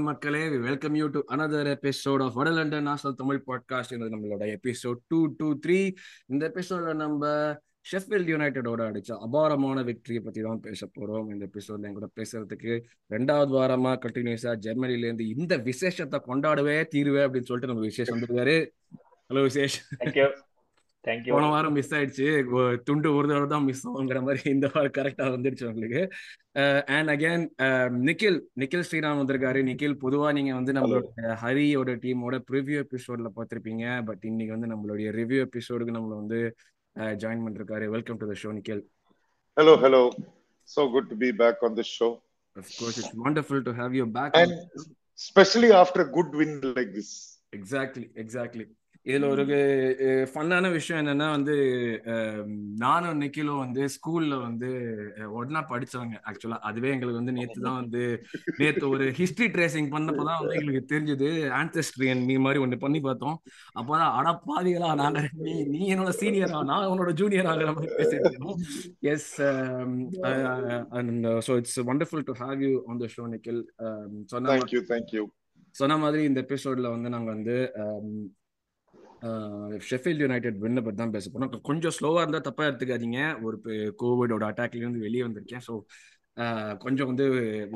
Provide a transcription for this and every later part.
வணக்கம் மக்களே. Welcome you to another episode of வட லண்டன் நாசல் தமிழ் பாட்காஸ்ட் இது நம்மளோட எபிசோட் டூ டூ த்ரீ இந்த எபிசோட்ல நம்ம ஷெஃபில்ட் யுனைடெடோட அடிச்ச அபாரமான வெற்றியை பத்தி தான் பேச போறோம். இந்த எபிசோட்ல என் கூட பேசுறதுக்கு ரெண்டாவது வாரமா கண்டினியூஸா ஜெர்மனில இருந்து இந்த விசேஷத்தை கொண்டாடவே தீருவே அப்படின்னு சொல்லிட்டு நம்ம விசேஷம் வந்துருக்காரு. ஹலோ விசேஷ். போன வாரம் மிஸ் ஆயிடுச்சு. துண்டு ஒரு தடவை தான் மிஸ் ஆகுங்கிற மாதிரி இந்த வாரம் கரெக்டா வந்துடுச்சு உங்களுக்கு. அண்ட் அகைன் நிக்கில் நிக்கில் ஸ்ரீராம் வந்திருக்காரு. நிக்கில் பொதுவா நீங்க வந்து நம்மளோட ஹரியோட டீமோட ப்ரிவ்யூ எபிசோட்ல பார்த்திருப்பீங்க. பட் இன்னைக்கு வந்து நம்மளுடைய ரிவ்யூ எபிசோடுக்கு நம்மள வந்து ஜாயின் பண்ணிருக்காரு. Welcome to the show Nikhil. Hello, hello. So good to be back on this show. Of course, it's wonderful to have you back. And especially after a good win like this. Exactly exactly இதுல ஒரு ஃபன்னான விஷயம் என்னன்னா வந்து நானும் நிக்கிலும் வந்து ஸ்கூல்ல வந்து ஒண்ணா படிச்சவங்க ஆக்சுவலா. அதுவே எங்களுக்கு வந்து நேத்து தான் வந்து நேத்து ஒரு ஹிஸ்டரி ட்ரேசிங் பண்ணப்பதான் வந்து எங்களுக்கு தெரிஞ்சது. ஆன்செஸ்ட்ரியன் நீ மாதிரி ஒண்ணு பண்ணி பார்த்தோம். அப்பதான் அட பாதிகளா நாங்க நீ நீ என்னோட சீனியரா நான் உன்னோட ஜூனியர் ஆகிற மாதிரி பேசிட்டு இருக்கோம் yes so it's wonderful to have you on the show Nikhil சொன்ன thank you. சொன்ன மாதிரி இந்த எபிசோட்ல வந்து நாங்க வந்து ஷெஃபீல்ட் யுனைடெட் வின்ன பற்றி தான் பேச போனோம் கொஞ்சம் ஸ்லோவாக இருந்தால் தப்பா எடுத்துக்காதீங்க. ஒரு கோவிடோட அட்டாக்ல இருந்து வெளியே வந்திருக்கேன். ஸோ கொஞ்சம் வந்து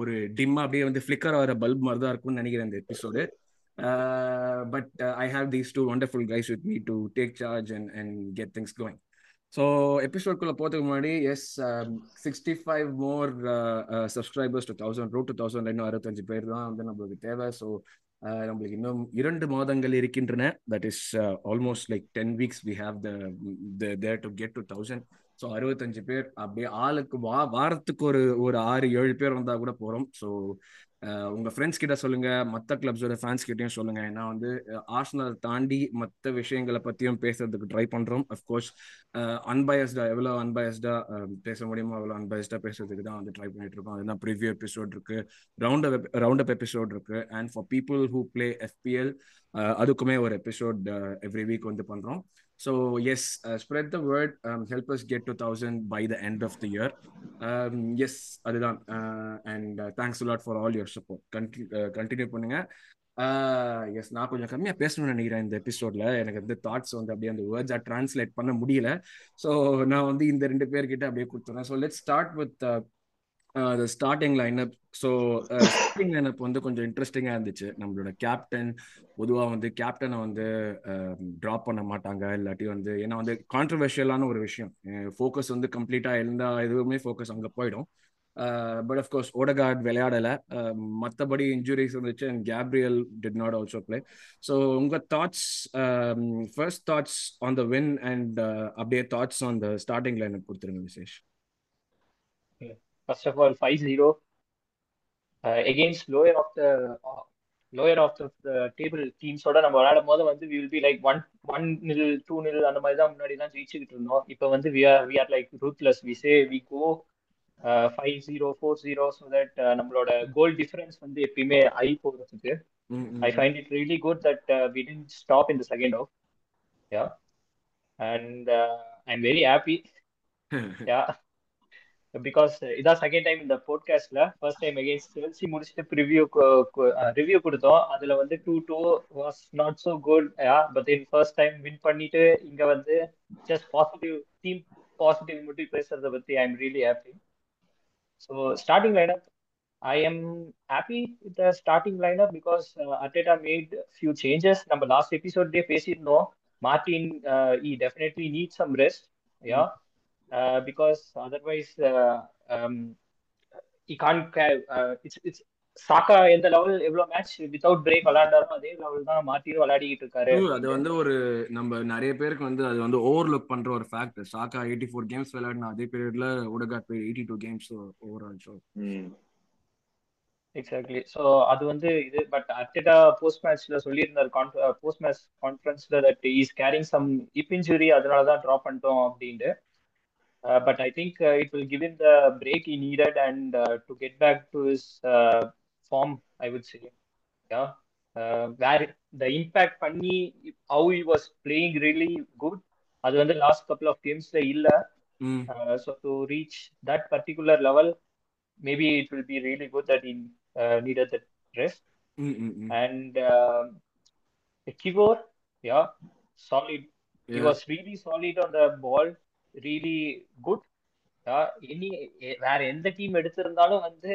ஒரு டிம்மா அப்படியே வந்து ஃப்ளிக்கர் ஆகிற பல்ப் மாதிரி தான் இருக்கும்னு நினைக்கிறேன் இந்த episode but I have these two wonderful guys with me to take charge and and get things going so எபிசோட்குள்ளே போகிறதுக்கு முன்னாடி yes sixty five more subscribers two thousand ரூ டூ தௌசண்ட் ரெண்டு அறுபத்தஞ்சு பேர் தான் வந்து நம்மளுக்கு தேவை. ஸோ நம்மளுக்கு இன்னும் இரண்டு மாதங்கள் இருக்கின்றன. That is almost like ten weeks we have there to get two thousand so அறுபத்தஞ்சு பேர் அப்படியே ஆளுக்கு வா வாரத்துக்கு ஒரு ஒரு ஆறு ஏழு பேர் வந்தால் கூட போகிறோம் ஸோ உங்க ஃப்ரெண்ட்ஸ் கிட்ட சொல்லுங்க மற்ற கிளப்ஸோட ஃபேன்ஸ் கிட்டயும் சொல்லுங்க. ஏன்னா வந்து ஆர்சனல் தாண்டி மற்ற விஷயங்களை பத்தியும் பேசுறதுக்கு ட்ரை பண்றோம். அஃப்கோர்ஸ் அன்பயஸ்டா எவ்வளோ அன்பயஸ்டா பேச முடியுமோ அவ்வளோ அன்பயஸ்டா பேசுறதுக்கு தான் வந்து ட்ரை பண்ணிட்டு இருக்கோம். அதுதான் ப்ரிவியூ எபிசோட் இருக்கு. Round up round up episode இருக்கு. And for people who play F அதுக்குமே ஒரு எபிசோட் எவ்ரி வீக் வந்து பண்றோம். So yes spread the word help us get two thousand by the end of the year yes அதுதான். And thanks lot for all your support continue பண்ணுங்க. Uh, yes நான் கொஞ்சம் கம்மியாக பேசணும்னு நினைக்கிறேன் இந்த எபிசோட்ல எனக்கு வந்து தாட்ஸ் வந்து அப்படியே அந்த வேர்ட்ஸாக டிரான்ஸ்லேட் பண்ண முடியல. ஸோ நான் வந்து இந்த ரெண்டு பேர்கிட்ட அப்படியே கொடுத்துறேன். So let start with starting lineup so starting lineup வந்து கொஞ்சம் இன்ட்ரெஸ்டிங்காக இருந்துச்சு. நம்மளோட கேப்டன் பொதுவாக வந்து கேப்டனை வந்து ட்ராப் பண்ண மாட்டாங்க. இல்லாட்டி வந்து ஏன்னா வந்து கான்ட்ரவர்ஷியலான ஒரு விஷயம். ஃபோக்கஸ் வந்து கம்ப்ளீட்டாக இருந்தால் எதுவுமே ஃபோக்கஸ் அங்கே போயிடும். பட் அஃப்கோர்ஸ் ஓடகார்ட் விளையாடலை. மற்றபடி இன்ஜுரிஸ் இருந்துச்சு and Gabriel did not also play so உங்கள் thoughts first thoughts on the win and அப்படியே thoughts on the starting lineup கொடுத்துருங்க Vishesh. First of all, 5-0 uh, against lower of the uh, lower of the, the table teams ஓட நம்ம விளையாடும் போது வந்து we will be like one one nil two nil அந்த மாதிரி தான் முன்னாடி தான் ஜெயிச்சுக்கிட்டு இருந்தோம். இப்போ வந்து we are we are like ruthless. We say we go five zero four zero so that நம்மளோட கோல் டிஃபரன்ஸ் வந்து எப்பயுமே ஐ போகிறதுக்கு I find it really good that we tend stop in the second half yeah and I am very happy yeah because uh, இதான் second time இந்த போட்காஸ்ட்ல first time against Chelsea முடிச்சுட்டு review review uh, கொடுத்தோம். அதுல வந்து two two was not so good but then first time win பண்ணிட்டு இங்க வந்து ஜஸ்ட் பாசிட்டிவ் டீம் பாசிட்டிவ் மட்டும் பேசுறத பத்தி I am really happy so starting lineup I am happy with starting starting because because uh, Arteta mat few changes நம்ம last episode டே பேசியிருந்தோம் Martin he definitely need some rest yeah Yeah. Uh, because otherwise uh, um, he can't uh, it's it's சாக்கா எந்த level எவ்வளவு match without break விளையாண்டாரோ அதே level தான் மார்டினும் விளையாடிட்டு இருக்காரு. அது வந்து ஒரு நம்ம நிறைய பேருக்கு வந்து அது வந்து ஓவர்லுக் பண்ற ஒரு ஃபேக்ட் சாக்கா எயிட்டி ஃபோர் கேம்ஸ் விளையாடினா அதே பீரியட்ல உடகாட் போய் eighty two games overall so exactly so அது வந்து இது பட் அர்டெட்டா போஸ்ட் மேட்ச்ல சொல்லியிருந்தார் போஸ்ட் மேட்ச் கான்ஃபரன்ஸ்ல தட் இஸ் கேரிங் சம் இப் இன்ஜுரி அதனால தான் ட்ராப் பண்ணிட்டோம் அப்படின்ட்டு. But I think it will give in the break he needed and to get back to his form I would say yeah where the impact பண்ணி how he was playing really good அது வந்து last couple of கேம்ஸ்ல இல்ல so to reach that particular level maybe it will be really good that he needed that rest. Mm, mm, mm. And um Kivor, yeah, solid. He Yeah. was really good Any வேற எந்த team எடுத்திருந்தாலும் வந்து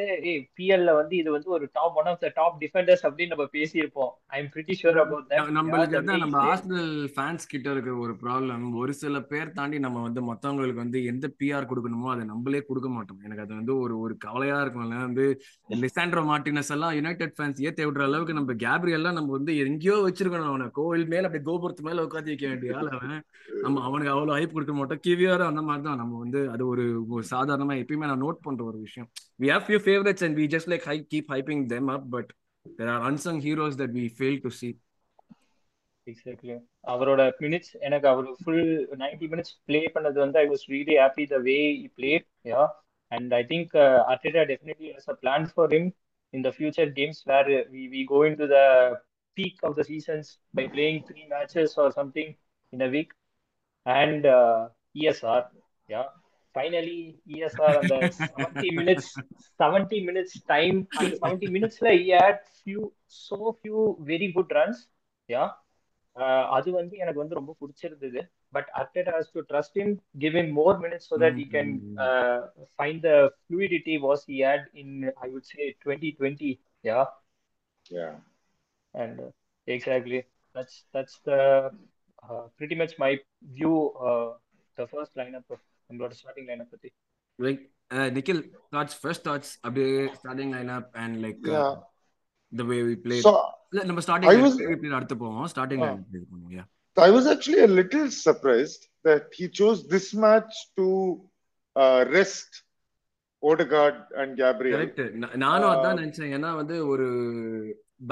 பிஎல்ல வந்து இது வந்து ஒரு top one of the top defenders அப்படின்னு நம்ம பேசியிருப்போம். I am pretty sure about நம்மளுக்கு அதான் நம்ம ஆர்சனல் ஃபேன்ஸ் கிட்ட இருக்கிற ஒரு ப்ராப்ளம் ஒரு சில பேர் தாண்டி நம்ம வந்து மத்தவங்களுக்கு வந்து எந்த பிஆர் கொடுக்கணுமோ அதை நம்மளே கொடுக்க மாட்டோம். எனக்கு அது வந்து ஒரு ஒரு கவலையா இருக்கும்ல வந்து லிசாண்ட்ரோ மார்டினஸ் எல்லாம் யுனைடெட் ஃபேன்ஸ் ஏத்த விடுற அளவுக்கு நம்ம கேப்ரியெல்லாம் நம்ம வந்து எங்கேயோ வச்சிருக்கணும் அவனை. கோவில் மேல அப்படியே கோபுரத்து மேல உட்காந்து வைக்க வேண்டிய ஆள் அவன். நம்ம அவனுக்கு அவ்வளவு ஹைப் கொடுக்க மாட்டோம். கிவியாரும் அந்த மாதிரி தான் நம்ம வந்து அது ஒரு சாதாரணமா எப்பயுமே நான் நோட் பண்ற ஒரு விஷயம். We have few favorites and we just like hy- keep hyping them up but there are unsung heroes that we fail to see. Exactly அவரோட மினிட்ஸ் எனக்கு அவர் ஃபுல் நைன்டி மினிட்ஸ் ப்ளே பண்ணது வந்து I was really happy the way he play yeah and I think Arteta definitely has a plan for him in the future games where we we go in to the peak of the seasons by playing three matches or something in a week and ESR yeah finally ESR அந்த seventy minutes seventy minutes time அந்த seventy மினிட்ஸ்ல he had few so few very good runs yeah அது வந்து எனக்கு வந்து ரொம்ப பிடிச்சிருந்தது. But Arteta has to trust him give him more minutes so that he can find the fluidity was he had in I would say twenty twenty yeah Yeah. And exactly that's that's the pretty much my view uh, the first lineup of நம்மளோட starting lineup பத்தி uh, Nikhil thoughts first thoughts அப்படியே and like uh, Yeah. the way we played So இல்ல நம்ம starting I was- அடுத்து போவோம் starting Ah. Lineup இது பண்ணுவோம் yeah I was actually a little surprised that he chose this match to uh, rest Odegaard and Gabriel. Correct நானும் அதான் Ah. நினைச்சேன் ஏன்னா வந்து ஒரு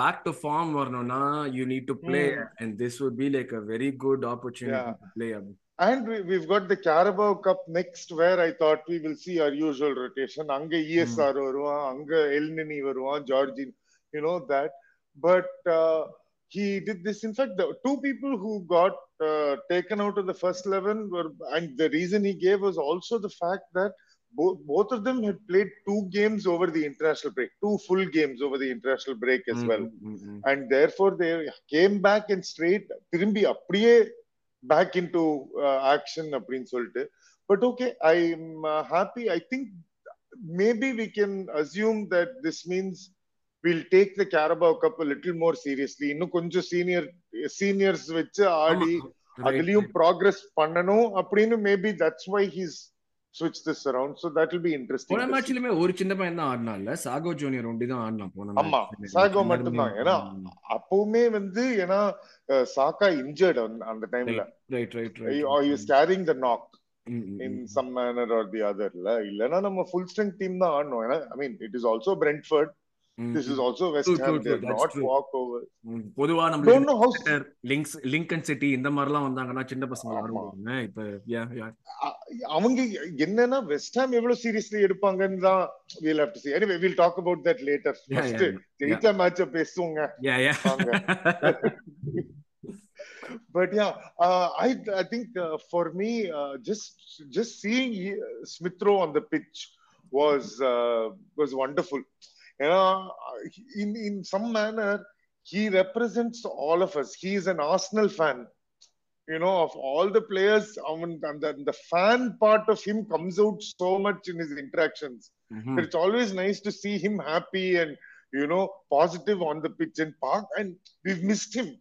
பேக் டு ஃபார்ம் வரணும்னா you need to play Hmm. And this would be like a very good opportunity Yeah. to play And we, we've got the Carabao Cup next, where I thought we will see our usual rotation. Anga ESR வருவான், அங்க எல்னினி வருவான், Georgine, you know that. But uh, he did this. In fact, the two people who got uh, taken out of the first eleven were, and the reason he gave was also the fact that both both of them had played two games over the international break, two full games over the international break as well. and therefore they came back and straight திரும்பி அப்படியே back into uh, action அப்படின்னு சொல்லிட்டு but okay i'm uh, happy i think maybe we can assume that this means we'll take the carabao cup a little more seriously இன்னும் கொஞ்சம் senior seniors வச்சு ஆடி அதுலயும் progress பண்ணணும் அப்படின்னு maybe that's why he's switched this around so that will be interesting போன to see. மேட்ச்லயுமே ஒரு சின்ன பையன் தான் ஆடினான்ல சாகோ ஜூனியர் ஒண்டி தான் ஆடினான் போன ஆமா, match. சாகோ மட்டும்தான். ஏன்னா, அப்பவுமே வந்து ஏன்னா uh, சாக்கா இன்ஜர்ட் அந்த டைம்ல right right was carrying the knock in some manner or the other இல்ல இல்லனா நம்ம full strength team தான் ஆடணும் ஏன்னா i mean it is also brentford this is also west True, ham true, true. they're That's not true. walkover பொதுவா don't நம்மளுக்கு know how links Lincoln city இந்த மாதிரிலாம் வந்தாங்கன்னா சின்ன பசங்க ஆமா. ஆடுவாங்க இப்ப yeah, yeah. அ- அவங்க என்னன்னா வெஸ்ட் ஹாம் எவ்வளவு சீரியஸ்லி எடுப்பாங்கன்னு தான் we'll have to see anyway we'll talk about that later Yeah, first yeah, ஜெயிச்ச மேட்ச பேசுவோங்க Yeah, yeah. வாங்க. but yeah, uh, I I think uh, for me, uh, just just seeing uh, Smith Rowe on the pitch was uh, was wonderful. You know, in in some manner, he represents all of us. He is an Arsenal fan. You know, of all the players, I mean, and the, the fan part of him comes out so much in his interactions. Mhm. But it's always nice to see him happy and you know positive on the pitch and park. And we've missed him.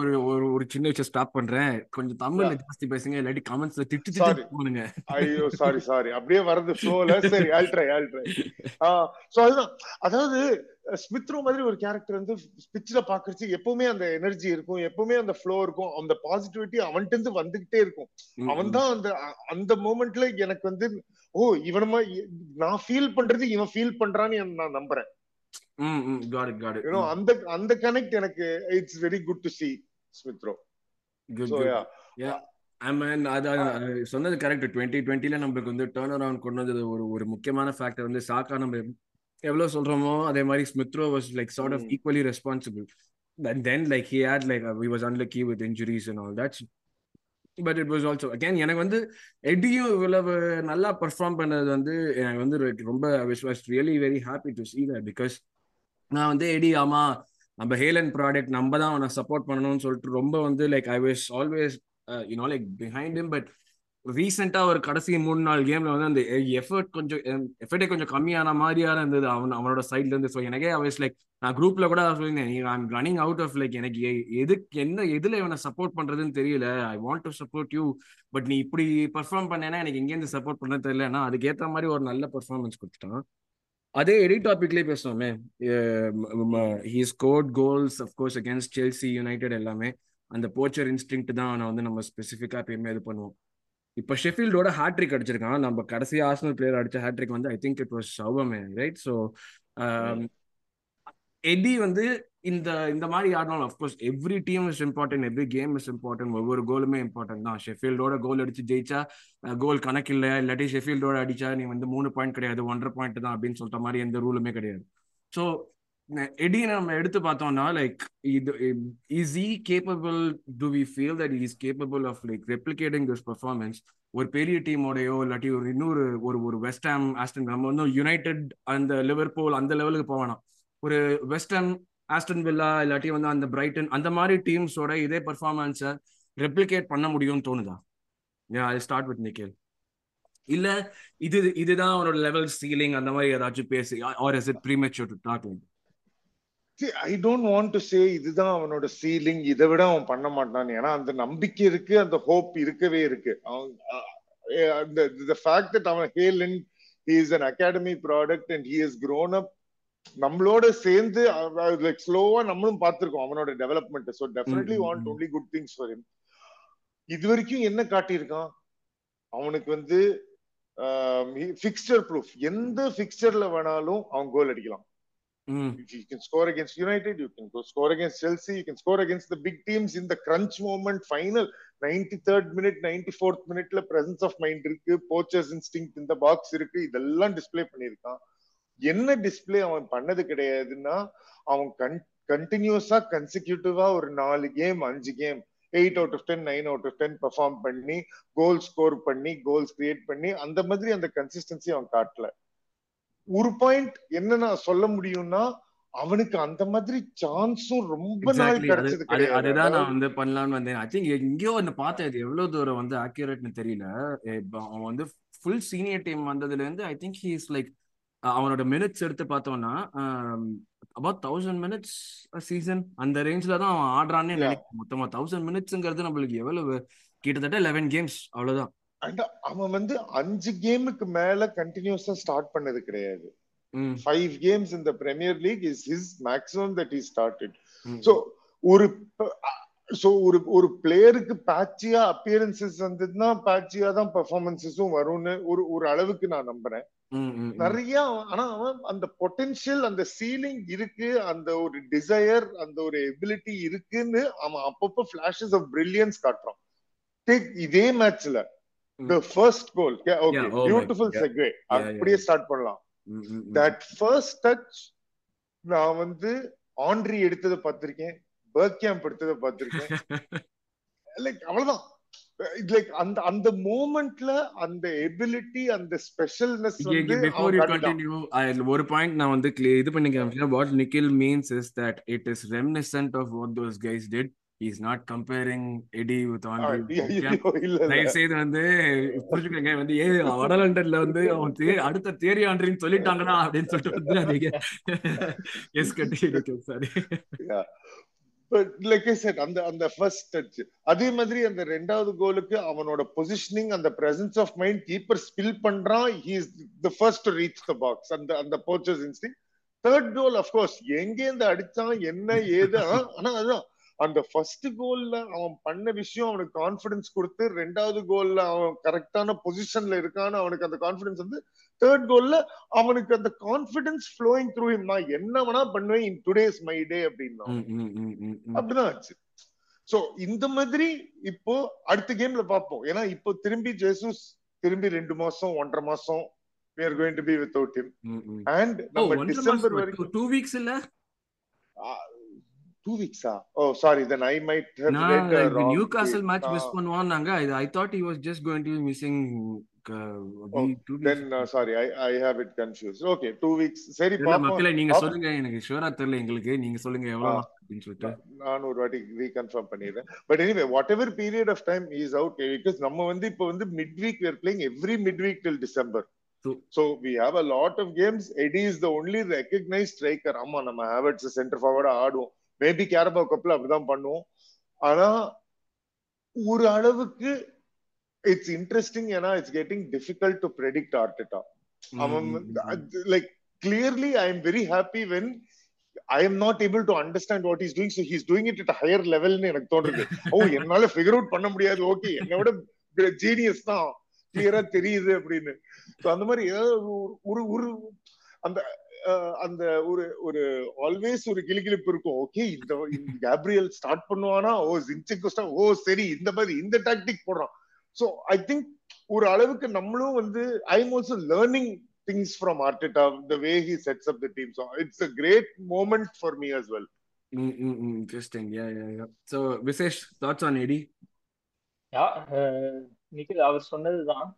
ஒரு ஒரு ஒரு சின்ன விஷயம் stop பண்றேன். கொஞ்சம் தமிழ்ல ஜாஸ்தி பேசுங்க இல்லாட்டி கமெண்ட்ஸ்ல திட்டு. திட்டு போனுங்க ஐயோ சாரி சாரி அப்படியே வரது ஃப்ளோல சரி all try all try so அதுதான். அதாவது ஸ்மித்ரோ மாதிரி ஒரு கேரக்டர் வந்து பிச்சில் பாக்குறச்சு எப்பவுமே அந்த எனர்ஜி இருக்கும். எப்பவுமே அந்த ஃப்ளோ இருக்கும். அந்த பாசிட்டிவிட்டி அவன்கிட்ட இருந்து வந்துகிட்டே இருக்கும். அவன் தான் அந்த அந்த மூமெண்ட்ல எனக்கு வந்து ஓ இவனமா நான் ஃபீல் பண்றது இவன் ஃபீல் பண்றான்னு நான் நம்புறேன். Got it got it. You know அந்த அந்த கனெக்ட் எனக்கு it's very good to see Smith Rowe good yeah அதான் அது சொன்னது கரெக்ட் டுவெண்ட்டி டுவெண்ட்டில நம்மளுக்கு வந்து டேர்ன் அரவுண்ட் கொண்டு வந்தது ஒரு ஒரு முக்கியமான ஃபேக்டர் வந்து சாக்கா நம்ம எவ்வளவு சொல்றோமோ அதே மாதிரி Smith Rowe was like short of. Equally responsible like he had like uh, he was unlucky with injuries and all that. But it was also again எனக்கு வந்து எடியும் இவ்வளவு நல்லா பெர்ஃபார்ம் பண்ணது வந்து எனக்கு வந்து ரொம்ப விஸ் was really very happy to see that because நான் வந்து எடி ஆமா நம்ம ஹேலன் ப்ராடக்ட் நம்ம தான் அவனை சப்போர்ட் பண்ணணும்னு சொல்லிட்டு ரொம்ப வந்து like I was always you know like behind him but ரீசெண்டாக ஒரு கடைசி மூணு நாள் கேம்ல வந்து அந்த eh, எஃபர்ட் கொஞ்சம் eh, எஃபர்ட்டே கொஞ்சம் கம்மியான மாதிரியான இருந்தது அவன் அவனோட சைட்ல இருந்து. ஸோ எனக்கே அவஸ் லைக் நான் குரூப்ல கூட சொல்லியிருந்தேன் I'm running out of like எனக்கு எதுக்கு என்ன எதுல இவனை சப்போர்ட் பண்றதுன்னு தெரியல. I want to support you but நீ இப்படி பர்ஃபார்ம் பண்ணேன்னா எனக்கு எங்கேருந்து சப்போர்ட் பண்ண தெரியலன்னா அதுக்கேற்ற மாதிரி ஒரு நல்ல பர்ஃபார்மன்ஸ் கொடுத்துட்டான். அதே எடி டாபிக்லேயே பேசுவோமே he scored goals of course against Chelsea United எல்லாமே. அந்த போச்சர் இன்ஸ்டிங் தான் அவனை வந்து நம்ம ஸ்பெசிஃபிக்காக எப்பயுமே இது பண்ணுவோம். இப்போ ஷெஃபீல்டோட ஹேட்ரிக் அடிச்சிருக்கான். நம்ம கடைசி ஆர்சனல் பிளேயர் அடிச்ச ஹேட்ரிக் வந்து ஐ திங்க் இட் வாஸ் சௌபமே ரைட் ஸோ எடி வந்து இந்த இந்த மாதிரி ஆடினாலும் of course every team is important every game is important ஒவ்வொரு கோலுமே இம்பார்ட்டன்ட் தான். ஷெஃபீல்டோட கோல் அடிச்சு ஜெயிச்சா கோல் கணக்கு இல்லை இல்லாட்டி ஷெஃபீல்டோட அடிச்சா நீ வந்து மூணு பாயிண்ட் கிடையாது ஒன்றரை பாயிண்ட் தான் அப்படின்னு சொல்ற மாதிரி எந்த ரூலுமே கிடையாது. ஸோ எடி நம்ம எடுத்து பார்த்தோம்னா லைக் இது is he capable to we feel that is capable of like replicating this performance ஒரு பெரிய டீமோடையோ இல்லாட்டி ஒரு இன்னொரு ஒரு ஒரு வெஸ்ட் ஆஸ்டன் நம்ம வந்து யுனைடெட் அந்த லிவர்பூல் அந்த லெவலுக்கு போவேனா ஒரு வெஸ்ட் ஆஸ்டன் வில்லா இல்லாட்டி வந்து அந்த பிரைட்டன் அந்த மாதிரி டீம்ஸோட இதே பர்ஃபார்மன்ஸை ரெப்ளிகேட் பண்ண முடியும்னு தோணுதா? ஐ ஸ்டார்ட் வித் நிக்கேல் இல்ல இது இதுதான் அவனோட லெவல் சீலிங் அந்த மாதிரி ஏதாச்சும் பேசி or is it premature to talk like I don't want to say இதுதான் அவனோட சீலிங் இதை விட அவன் பண்ண மாட்டான். ஏன்னா அந்த நம்பிக்கை இருக்கு அந்த ஹோப் இருக்கவே இருக்கு. அவன் அந்த ஃபேக்ட் தட் அவன் Helen he is an academy product and he is grown up நம்மளோட சேர்ந்து லைக் ஸ்லோவா நம்மளும் பார்த்திருக்கோம் அவனோட development so definitely want only good things for him இது வரைக்கும் என்ன காட்டியிருக்கான்? அவனுக்கு வந்து ஃபிக்ஸ்டர் ப்ரூஃப் எந்த ஃபிக்ஸ்டர்ல வேணாலும் அவன் கோல் அடிக்கலாம். score against United, you can go score against Chelsea, you can score against the big teams in the crunch moment, final. 93rd minute, 94th minuteல presence of mind இருக்கு. போச்சர்ஸ் இன்ஸ்டிங் இந்த box இருக்கு. இதெல்லாம் display பண்ணியிருக்கான். என்ன display அவன் பண்ணது கிடையாதுன்னா அவன் கன் கண்டினியூஸா கன்சிக்யூட்டிவா ஒரு நாலு கேம் அஞ்சு game eight out of ten nine out of ten perform பண்ணி கோல் ஸ்கோர் பண்ணி கோல்ஸ் கிரியேட் பண்ணி அந்த மாதிரி அந்த கன்சிஸ்டன்சி அவன் காட்டல. ஒரு பாயிண்ட் என்ன நான் சொல்ல முடியும்னா அவனுக்கு அந்த மாதிரி சான்ஸும் ரொம்ப நாள் கிடைச்சது கிடையாது. அதுதான் நான் வந்து பண்ணலாம்னு வந்தேன். ஐ திங்க் எங்கேயோ வந்து பார்த்தேன் இது எவ்வளவு தூரம் வந்து ஆக்யூரேட்னு தெரியல. அவன் வந்து ஃபுல் சீனியர் டீம் வந்ததுல இருந்து I think he is like அவனோட மினிட்ஸ் எடுத்து பார்த்தோம்னா அபவுட் தௌசண்ட் மினிட்ஸ் சீசன் அந்த ரேஞ்சில தான் அவன் ஆடுறான்னு நினைக்கிறேன். மொத்தமா தௌசண்ட் மினிட்ஸ்ங்கிறது நம்மளுக்கு எவ்வளவு? கிட்டத்தட்ட லெவன் கேம்ஸ் அவ்வளவுதான். அண்ட் அவன் வந்து அஞ்சு கேமுக்கு மேல கண்டினியூஸா ஸ்டார்ட் பண்ணது கிடையாது. ஃபைவ் கேம்ஸ் இந்த Premier League is his maximum that is started so ஒரு ஸோ ஒரு ஒரு பிளேயருக்கு பேட்சியா அப்பியரன்சஸ் வந்ததுன்னா பேட்சியா தான் பெர்ஃபார்மன்சஸும் வரும்னு ஒரு ஒரு அளவுக்கு நான் நம்புறேன். நிறைய ஆனா அவன் அந்த பொட்டென்சியல் அந்த சீலிங் இருக்கு அந்த ஒரு டிசையர் அந்த ஒரு எபிலிட்டி இருக்குன்னு அவன் அப்பப்போ பிளாஷஸ் ஆஃப் பிரில்லியன்ஸ் காட்டுறான். டேக் இதே மேட்ச்ல the first goal okay beautiful segue அப்படியே ஸ்டார்ட் பண்ணலாம். தட் ஃபர்ஸ்ட் டச் நான் வந்து ஆண்ட்ரி எடுத்ததை பார்த்திருக்கேன். பர்க்யாம்ப் எடுத்ததை பார்த்திருக்கேன். லைக் அவ்வளவுதான். லைக் அந்த அந்த மூமெண்ட்ல அந்த எபிலிட்டி அந்த ஸ்பெஷல்னஸ் வந்து பிஃபோர் யூ கண்டினியூ ஒரு பாயிண்ட் நான் வந்து இது பண்ணிக்கிறேன் what Nikhil means is that it is reminiscent of what those guys did is not comparing Eddie with செய்து வந்து புரிஞ்சுக்கங்க வந்து ஏ வடலண்டன்ல வந்து அவன் அடுத்த தேரி ஆண்ட்ரின்னு சொல்லிட்டாங்கன்னா அப்படின்னு சொல்லிட்டு வந்து எஸ் கட்டி சாரி லைக் ஐ செட் அந்த அந்த ஃபர்ஸ்ட் டச் அதே மாதிரி அந்த ரெண்டாவது கோலுக்கு அவனோட பொசிஷனிங் அந்த presence of mind keeper spill பண்றான் he is the first to reach the box அந்த அந்த poachers instinct third goal of course எங்கேருந்து அடிச்சான் என்ன ஏது ஆனா அதுதான் அந்த ஃபர்ஸ்ட் கோல்ல அவன் பண்ண விஷயம் அவனுக்கு கான்பிடன்ஸ் கொடுத்து ரெண்டாவது கோல்ல அவன் கரெக்டான பொசிஷன்ல இருக்கான்னு அவனுக்கு அந்த கான்பிடன்ஸ் வந்து தேர்ட் கோல்ல அவனுக்கு அந்த கான்பிடன்ஸ் ஃப்ளோயிங் த்ரூ ஹிம் நான் என்ன வேணா பண்ணுவேன் இன் டுடேஸ் மை டே அப்படின்னா அப்படிதான் ஆச்சு. சோ இந்த மாதிரி இப்போ அடுத்த கேம்ல பார்ப்போம். ஏன்னா இப்போ திரும்பி ஜேசூஸ் திரும்பி ரெண்டு மாசம் ஒன்றரை மாசம் we are going to be without him. and நம்ம டிசம்பர் வரைக்கும் டூ வீக்ஸ் இல்ல? டூ வீக்ஸா ஓ sorry then I might wrong Newcastle match miss பண்ணுவான்னாங்க I thought he was just going to missing Oh, then sorry I I have it confuse okay two weeks சரி பாப்போம். நீங்க. சொல்லுங்க. எனக்கு ஷூரா தெரியல எங்களுக்கு. நீங்க சொல்லுங்க எவ்வளவு அப்படின்னு சொல்லிட்டு. நான் ஒரு வாட்டி ரீகன்ஃபார்ம் பண்ணிடுறேன். But anyway whatever period of time is out because நம்ம வந்து இப்போ வந்து mid week we're playing every mid week till December. So we have a lot of games Eddie is the only recognise striker ஆமா நம்ம Havertz centre ஃபார்வர்டா ஆடுவோம். Maybe கேரபா கப்ல அப்படிதான் பண்ணுவோம். ஆனா ஒரு அளவுக்கு இட்ஸ் இன்ட்ரெஸ்டிங் ஏன்னா it's getting difficult to predict Arteta. அவன் like clearly I am very happy when I am not able to understand what is doing so he's doing it at higher லெவல்னு எனக்கு தோன்றுது ஓ என்னால ஃபிகர் அவுட் பண்ண முடியாது. Okay என்னை விட genius தான். கிளியரா தெரியுது அப்படின்னு. அந்த மாதிரி ஏதாவது ஒரு- ஒரு அந்த அந்த ஒரு ஒரு ஆல்வேஸ் ஒரு கிளிகிளிப்பு இருக்கும். ஓகே இந்த கேப்ரியல் ஸ்டார்ட் பண்ணுவானா? ஓ ஜின்சிகோஸ்டா ஓ சரி இந்த மாதிரி இந்த டாக்டிக் போடுறான். ஸோ ஐ திங்க் ஒரு அளவுக்கு நம்மளும் வந்து I am also learning things from Arteta the way he sets up the team so it's a great moment for me as well interesting yeah yeah yeah so Vishesh thoughts on Eddie yeah Nikhil அவர் சொன்னதுதான்.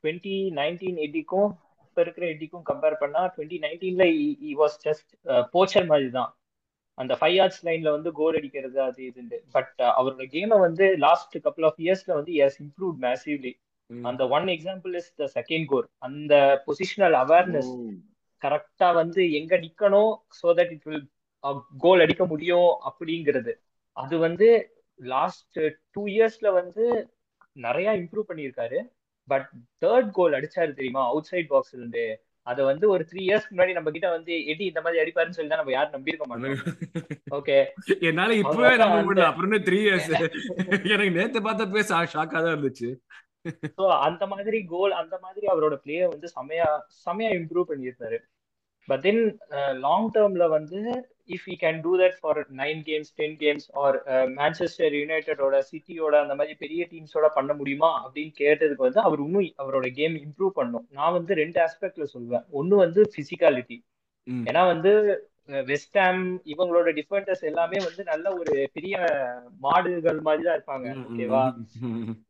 Twenty nineteen எடிக்கும் இப்போ இருக்கிற எடிக்கும் compare பண்ணா twenty நைன்டீன்ல he was just poacher மாதிரி தான் அந்த ஃபைவ் யார்ட்ஸ் லைன்ல வந்து கோல் அடிக்கிறது அது இதுன்னு பட் அவரோட கேமை வந்து லாஸ்ட் கப்புள் ஆஃப் இயர்ஸ்ல வந்து எஸ் இம்ப்ரூவ் மேசிவ்லி அந்த one example is the second goal அந்த பொசிஷனல் அவேர்னஸ் கரெக்டா வந்து எங்க நிக்கணும் so that it will goal அடிக்க முடியும் அப்படிங்கிறது. அது வந்து லாஸ்ட் டூ இயர்ஸ்ல வந்து நிறைய இம்ப்ரூவ் பண்ணியிருக்காரு. பட் தேர்ட் கோல் அடிச்சாரு தெரியுமா? அவுட் சைட் பாக்ஸ்ல இருந்து. அதை வந்து ஒரு த்ரீ இயர்ஸ்க்கு முன்னாடி நம்ம கிட்ட வந்து எடி இந்த மாதிரி அடிப்பாருன்னு சொல்லி தான் நம்ம யாரும் நம்பியிருக்க மாட்டோம். ஓகே என்னால இப்பவே நம்ப முடியல. அப்புறம் த்ரீ இயர்ஸ் எனக்கு நேத்து பார்த்த பேச ஷாக்கா தான் இருந்துச்சு. ஸோ அந்த மாதிரி கோல் அந்த மாதிரி அவரோட பிளேயை வந்து செமையா செமையா இம்ப்ரூவ் பண்ணியிருந்தாரு. பட் தென் லாங் டேர்ம்ல வந்து if you can do that for nine games ten games or Manchester யுனைடெடோட சிட்டியோட அந்த மாதிரி பெரிய டீம்ஸோட பண்ண முடியுமா அப்படின்னு கேட்டதுக்கு வந்து அவர் இன்னும் அவரோட கேம் இம்ப்ரூவ் பண்ணும். நான் வந்து ரெண்டு ஆஸ்பெக்ட்ல சொல்லுவேன் ஒன்னு வந்து பிசிக்காலிட்டி ஏன்னா வந்து வெஸ்ட் ஹாம் இவங்களோட டிஃபெண்டர்ஸ் எல்லாமே வந்து நல்ல ஒரு பெரிய மாடுகள் மாதிரி தான் இருப்பாங்க. ஓகேவா?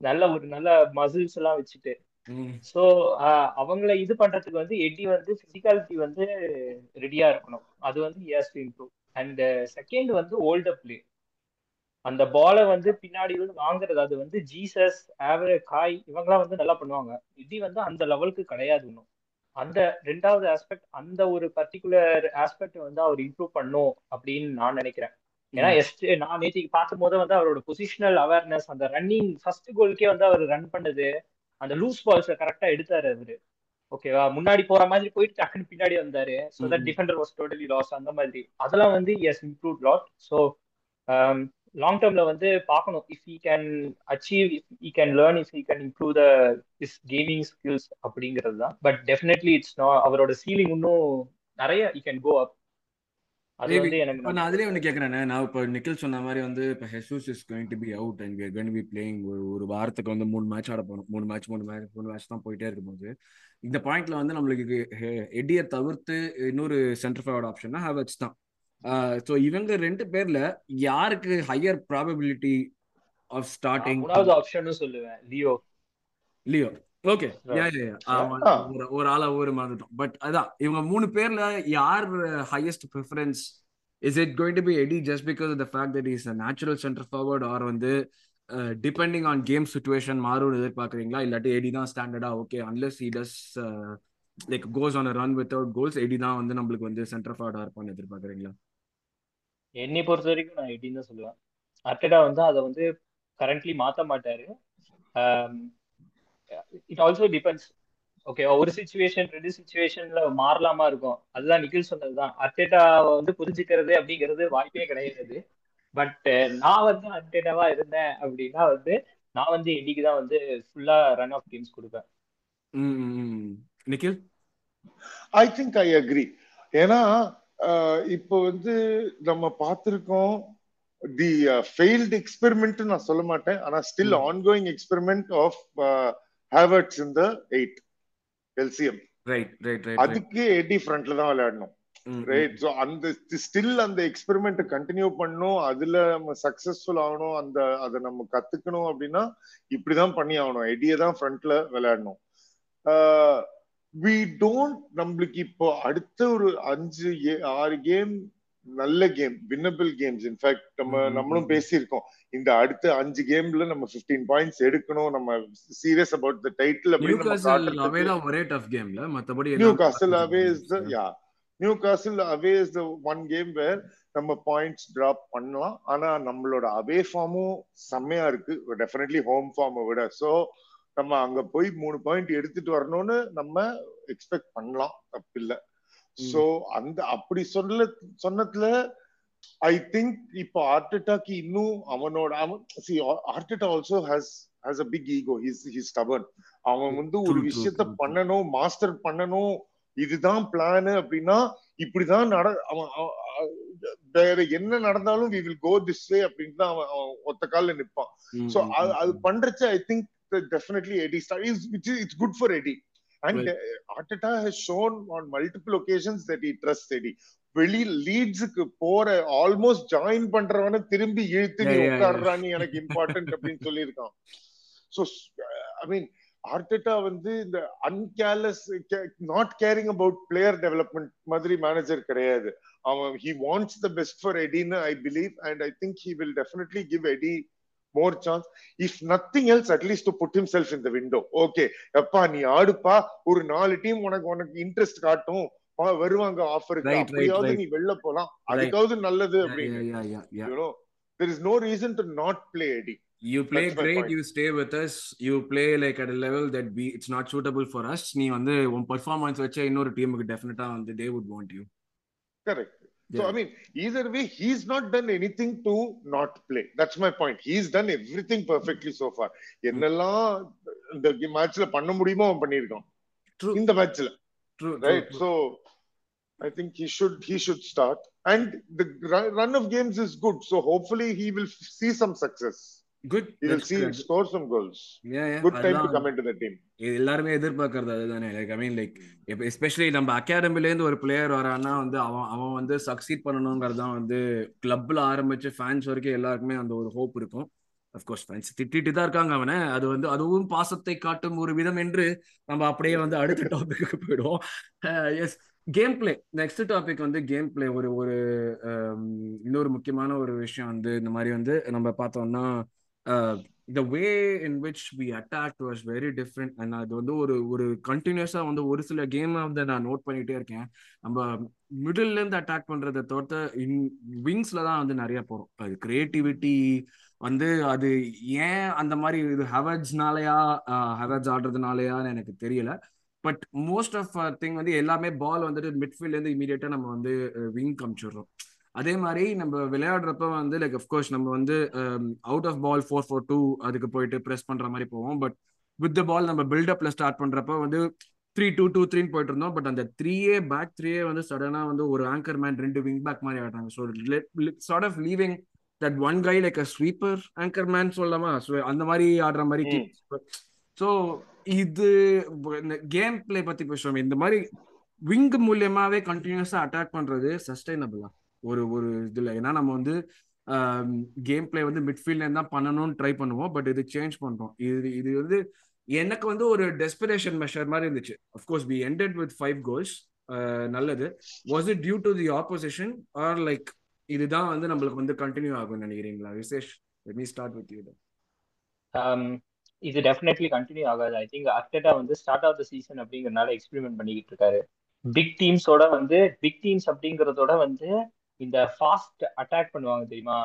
நல்ல ஒரு நல்ல மசில்ஸ் எல்லாம் வச்சுட்டு. சோ அவங்கள இது பண்றதுக்கு வந்து எட்டி வந்து பிசிக்காலிட்டி வந்து ரெடியா இருக்கணும். அது வந்து years to improve and second வந்து ஓல்ட பிளே அந்த பாலை வந்து பின்னாடி வந்து வாங்குறது அது வந்து ஜீசஸ் ஆவரேஜ் காய் இவங்கெல்லாம் வந்து நல்லா பண்ணுவாங்க. எட்டி வந்து அந்த லெவலுக்கு கிடையாது இன்னும். அந்த ரெண்டாவது ஆஸ்பெக்ட் அந்த ஒரு பர்டிகுலர் ஆஸ்பெக்ட் வந்து அவர் இம்ப்ரூவ் பண்ணும் அப்படின்னு நான் நினைக்கிறேன். ஏன்னா எஸ்ட் நான் நேற்றுக்கு பார்க்கும் போது வந்து அவரோட பொசிஷனல் அவேர்னஸ் அந்த ரன்னிங் ஃபர்ஸ்ட் கோலுக்கே வந்து அவர் ரன் பண்ணது அந்த லூஸ் பால்ஸை கரெக்டா எடுத்தாரு அவரு. ஓகேவா முன்னாடி போற மாதிரி போயிட்டு டக்குன்னு பின்னாடி வந்தாரு. So that defender was totally lost அந்த மாதிரி. அதெல்லாம் வந்து he's improve lot so long டேர்ம்ல வந்து பார்க்கணும். If he can achieve if he can learn if he can improve the is gaming skills அப்படிங்கிறது தான். பட் டெஃபினெட்லி இட்ஸ் நோ அவரோட ceiling இன்னும் நிறைய ஈ கேன் கோ அப் அது வந்து எனக்கு நான் அதுலயே ஒன்று கேட்குறேன் நான் இப்போ நிக்கில் சொன்ன மாதிரி வந்து இப்போ Jesus is going to be out and we're going be playing ஒரு ஒரு வாரத்துக்கு வந்து மூணு மேட்ச் ஆட போகணும் மூணு மேட்ச் மூணு மேட்ச் மூணு மேட்ச் தான் போயிட்டே இருக்கும்போது இந்த பாயிண்ட்ல வந்து நம்மளுக்கு எடியை தவிர்த்து இன்னொரு சென்டர் ஃபார்வர்ட் ஆப்ஷன்னா ஹேவர்ட்ஸ் தான். ஸோ இவங்க ரெண்டு பேர்ல யாருக்கு ஹையர் ப்ராபபிலிட்டி ஆஃப் ஸ்டார்டிங் ஆப்ஷனும் சொல்லுவேன் லியோ. லியோ. ஓகே ஒரு ஆளா ஒரு மாதிரி பட் அதான் இவங்க மூணு பேர்ல யார் highest preference is it going to be Eddie just because the fact that is natural centre forward or வந்து டிபெண்டிங் ஆன் கேம் சுச்சுவேஷன் மாறும் எதிர்பார்க்குறீங்களா? இல்லாட்டி எடி தான் ஸ்டாண்டர்டா okay unless he does like goes on run without goals Eddie தான் வந்து நம்மளுக்கு வந்து centre ஃபார்வர்டா இருப்பான்னு எதிர்பார்க்குறீங்களா? என்னை பொறுத்த வரைக்கும் நான் எடின்னு தான் சொல்லுவேன். அர்டடா வந்து அதை வந்து கரண்ட்லி மாற்ற மாட்டாரு. இட் ஆல்சோ டிபெண்ட்ஸ் ஓகே ஒரு சுச்சுவேஷன் ரெண்டு சுச்சுவேஷன்ல மாறலாமா இருக்கும். அதுதான் நிக்கில் சொன்னதுதான். அர்டேட்டா வந்து புரிஞ்சுக்கிறது அப்படிங்கிறது வாய்ப்பே கிடையாது. பட் நான் வந்து அர்டேட்டாவா இருந்தேன் அப்படின்னா வந்து நான் வந்து எடிக்கு தான் வந்து ஃபுல்லா ரன் ஆஃப் கேம்ஸ் கொடுப்பேன். Nikhil I think I agree ஏன்னா இப்போ வந்து நம்ம பார்த்திருக்கோம் தி ஃபெயில்டு எக்ஸ்பெரிமெண்ட் நான் சொல்ல மாட்டேன். ஆனா still ongoing experiment of Havertz in the eight LCM right right right அதுக்கு எடி ஃப்ரண்ட்ல தான் விளையாடணும். ரைட் ஸோ அந்த ஸ்டில் அந்த எக்ஸ்பெரிமெண்ட் கண்டினியூ பண்ணணும் அதுல நம்ம சக்சஸ்ஃபுல் ஆகணும் அந்த அதை நம்ம கத்துக்கணும் அப்படின்னா இப்படிதான் பண்ணி ஆகணும். எடியை தான் ஃப்ரண்ட்ல விளையாடணும். வி டோன்ட் நம்மளுக்கு இப்போ அடுத்த ஒரு அஞ்சு ஆறு கேம் நல்ல கேம் வின்னபிள் கேம்ஸ் இன்ஃபேக்ட் நம்ம நம்மளும் பேசியிருக்கோம். இந்த அடுத்த அஞ்சு கேம்ல நம்ம பிப்டீன் பாயிண்ட்ஸ் எடுக்கணும். நம்ம சீரியஸ் அபவுட் த டைட்டில் அப்படின்னு மத்தபடி Newcastle away is the yeah Newcastle away is the one game where நம்ம பாயிண்ட்ஸ் டிராப் பண்ணலாம். ஆனா நம்மளோட அவே ஃபார்மும் செம்மையா இருக்கு. டெஃபினெட்லி ஹோம் ஃபார்மை விட. சோ நம்ம அங்க போய் மூணு பாயிண்ட் எடுத்துட்டு வரணும்னு நம்ம எக்ஸ்பெக்ட் பண்ணலாம். தப்பில்லை. சோ அந்த அப்படி சொல்ல சொன்னதுல ஐ திங்க் இப்போ ஆர்டெட்டாக்கு இன்னும் அவனோட அவன் C Arteta also has has a big ego his his stubborn அவன் வந்து ஒரு விஷயத்த பண்ணணும் மாஸ்டர் பண்ணணும். இதுதான் பிளான் அப்படின்னா இப்படிதான் நட அவன் வேற என்ன நடந்தாலும் we will go this way அப்படின்னு தான் அவன் ஒத்த காலில் நிற்பான் சோ அது பண்றச்சு I think definitely Eddie star it's good for Eddie And right. uh, Arteta has shown on multiple occasions that he trusts Eddie. வெளி லீட்ஸுக்கு போற ஆல்மோஸ்ட் ஜாயின் பண்றவன திரும்பி இழுத்து நீ உட்காடுறான்னு எனக்கு இம்பார்ட்டன்ட் அப்படின்னு சொல்லியிருக்கான் ஸோ ஐ மீன் ஆர்டெட்டா வந்து இந்த uncareless not caring about player development மாதிரி மேனேஜர் கிடையாது அவன் he wants the best for எடின்னு I believe and I think he will definitely give Eddie more chance if nothing else at least to put himself இந்த window okay எப்பா நீ ஆடுப்பா. ஒரு நாலு team உனக்கு உனக்கு இன்ட்ரெஸ்ட் காட்டும். வருவாங்க ஆஃபருக்கு அப்படியாவது நீ வெளில போலாம். அதுக்காவது நல்லது அப்படின்னு. There is no reason to not play Eddie you play That's great you stay with us. You play like at a level that we it's not suitable for us. நீ வந்து உன் பெர்ஃபார்மன்ஸ் வச்ச இன்னொரு டீமுக்கு டெஃபினட்டா வந்து they would want you. Correct. So I mean, either way, he's not done anything to not play. That's my point. He's done everything perfectly so far. என்னெல்லாம் இந்த மேட்ச்ல பண்ண முடியுமோ அவன் பண்ணியிருக்கான் இந்த மேட்ச்ல right so I think he should he should start and the run of games is good. So hopefully he will see some success. Good. He will see good. score some goals. Yeah, yeah. Good time to come into the team. எல்லாருமே எதிர்பார்க்கறது அதுதானே like I mean like இப்போ especially நம்ம அகாடமில இருந்து ஒரு player வரான்னா வந்து அவன் அவன் வந்து சக்சீட் பண்ணணுங்கிறது தான் வந்து கிளப்ல ஆரம்பிச்சு ஃபேன்ஸ் வரைக்கும் எல்லாருக்குமே அந்த ஒரு ஹோப் இருக்கும் அஃப்கோர்ஸ் ஃபேன்ஸ் திட்டிட்டு தான் இருக்காங்க அவனை அது வந்து அதுவும் பாசத்தை காட்டும் ஒரு விதம் என்று நம்ம அப்படியே வந்து அடுத்த டாபிக்கு போயிடுவோம் yes game play next topic வந்து கேம் பிளே ஒரு ஒரு இன்னொரு முக்கியமான ஒரு விஷயம் வந்து இந்த மாதிரி வந்து நம்ம பார்த்தோம்னா the way in which we attack was very different and அது வந்து ஒரு ஒரு கண்டினியூஸா வந்து ஒரு சில கேம் வந்து நான் நோட் பண்ணிட்டே இருக்கேன். நம்ம மிடில் இருந்து அட்டாக் பண்றதை தவிர்த்த இன் விங்ஸ்ல தான் வந்து நிறைய போறோம். அது கிரியேட்டிவிட்டி வந்து அது ஏன் அந்த மாதிரி இது ஹவர்ஸ்னாலயா ஹவர்ஸ் ஆடுறதுனாலயான்னு எனக்கு தெரியல. பட் மோஸ்ட் ஆஃப் திங் வந்து எல்லாமே பால் வந்துட்டு மிட்ஃபீல்ட்ல இருந்து இமீடியட்டா நம்ம வந்து விங் காமிச்சிடுறோம். அதே மாதிரி நம்ம விளையாடுறப்ப வந்து லைக் அஃப்கோர்ஸ் நம்ம வந்து out of ball four four two அதுக்கு போயிட்டு ப்ரெஸ் பண்ற மாதிரி போவோம். பட் வித் த பால் நம்ம பில்டப்ல ஸ்டார்ட் பண்றப்ப வந்து த்ரீ டூ டூ த்ரீன்னு போயிட்டு இருந்தோம். பட் அந்த த்ரீயே பேக் த்ரீயே வந்து சடனா வந்து ஒரு ஆங்கர் மேன் ரெண்டு விங் பேக் மாதிரி ஆடுறாங்க so sort of leaving that one guy like a sweeper anchor man சொல்லலாமா? ஸோ அந்த மாதிரி ஆடுற மாதிரி ஸோ இது கேம் பிளே பத்தி பேசுவோம். இந்த மாதிரி விங் மூலியமாவே கண்டினியூஸா அட்டாக் பண்றது சஸ்டைனபிளா ஒரு ஒரு இதுல. ஏன்னா நம்ம வந்து கேம் பிளே வந்து மிட்ஃபீல்ட்ல தான் பண்ணணும்னு ட்ரை பண்ணுவோம் பட் இது சேஞ்ச் பண்றோம். இது இது வந்து எனக்கு வந்து ஒரு டெஸ்பிரேஷன் மெஷர் மாதிரி இருந்துச்சு. Of course we ended with five goals நல்லது. Was it due to the opposition or like இதுதான் வந்து நம்மளுக்கு வந்து கண்டினியூ ஆகும்னு நினைக்கிறீங்களா? Vishesh let me start with you இது டெஃபினெட்லி கண்டினியூ ஆகாது. ஐ திங்க் அர்டெட்டா வந்து ஸ்டார்ட் ஆஃப் த சீசன் அப்படிங்கறனால எக்ஸ்பெரிமெண்ட் பண்ணிக்கிட்டு இருக்காரு. பிக் டீம்ஸோட வந்து பிக் டீம்ஸ் அப்படிங்கறதோட வந்து இந்த ஃபாஸ்ட் அட்டாக் பண்ணுவாங்க தெரியுமா?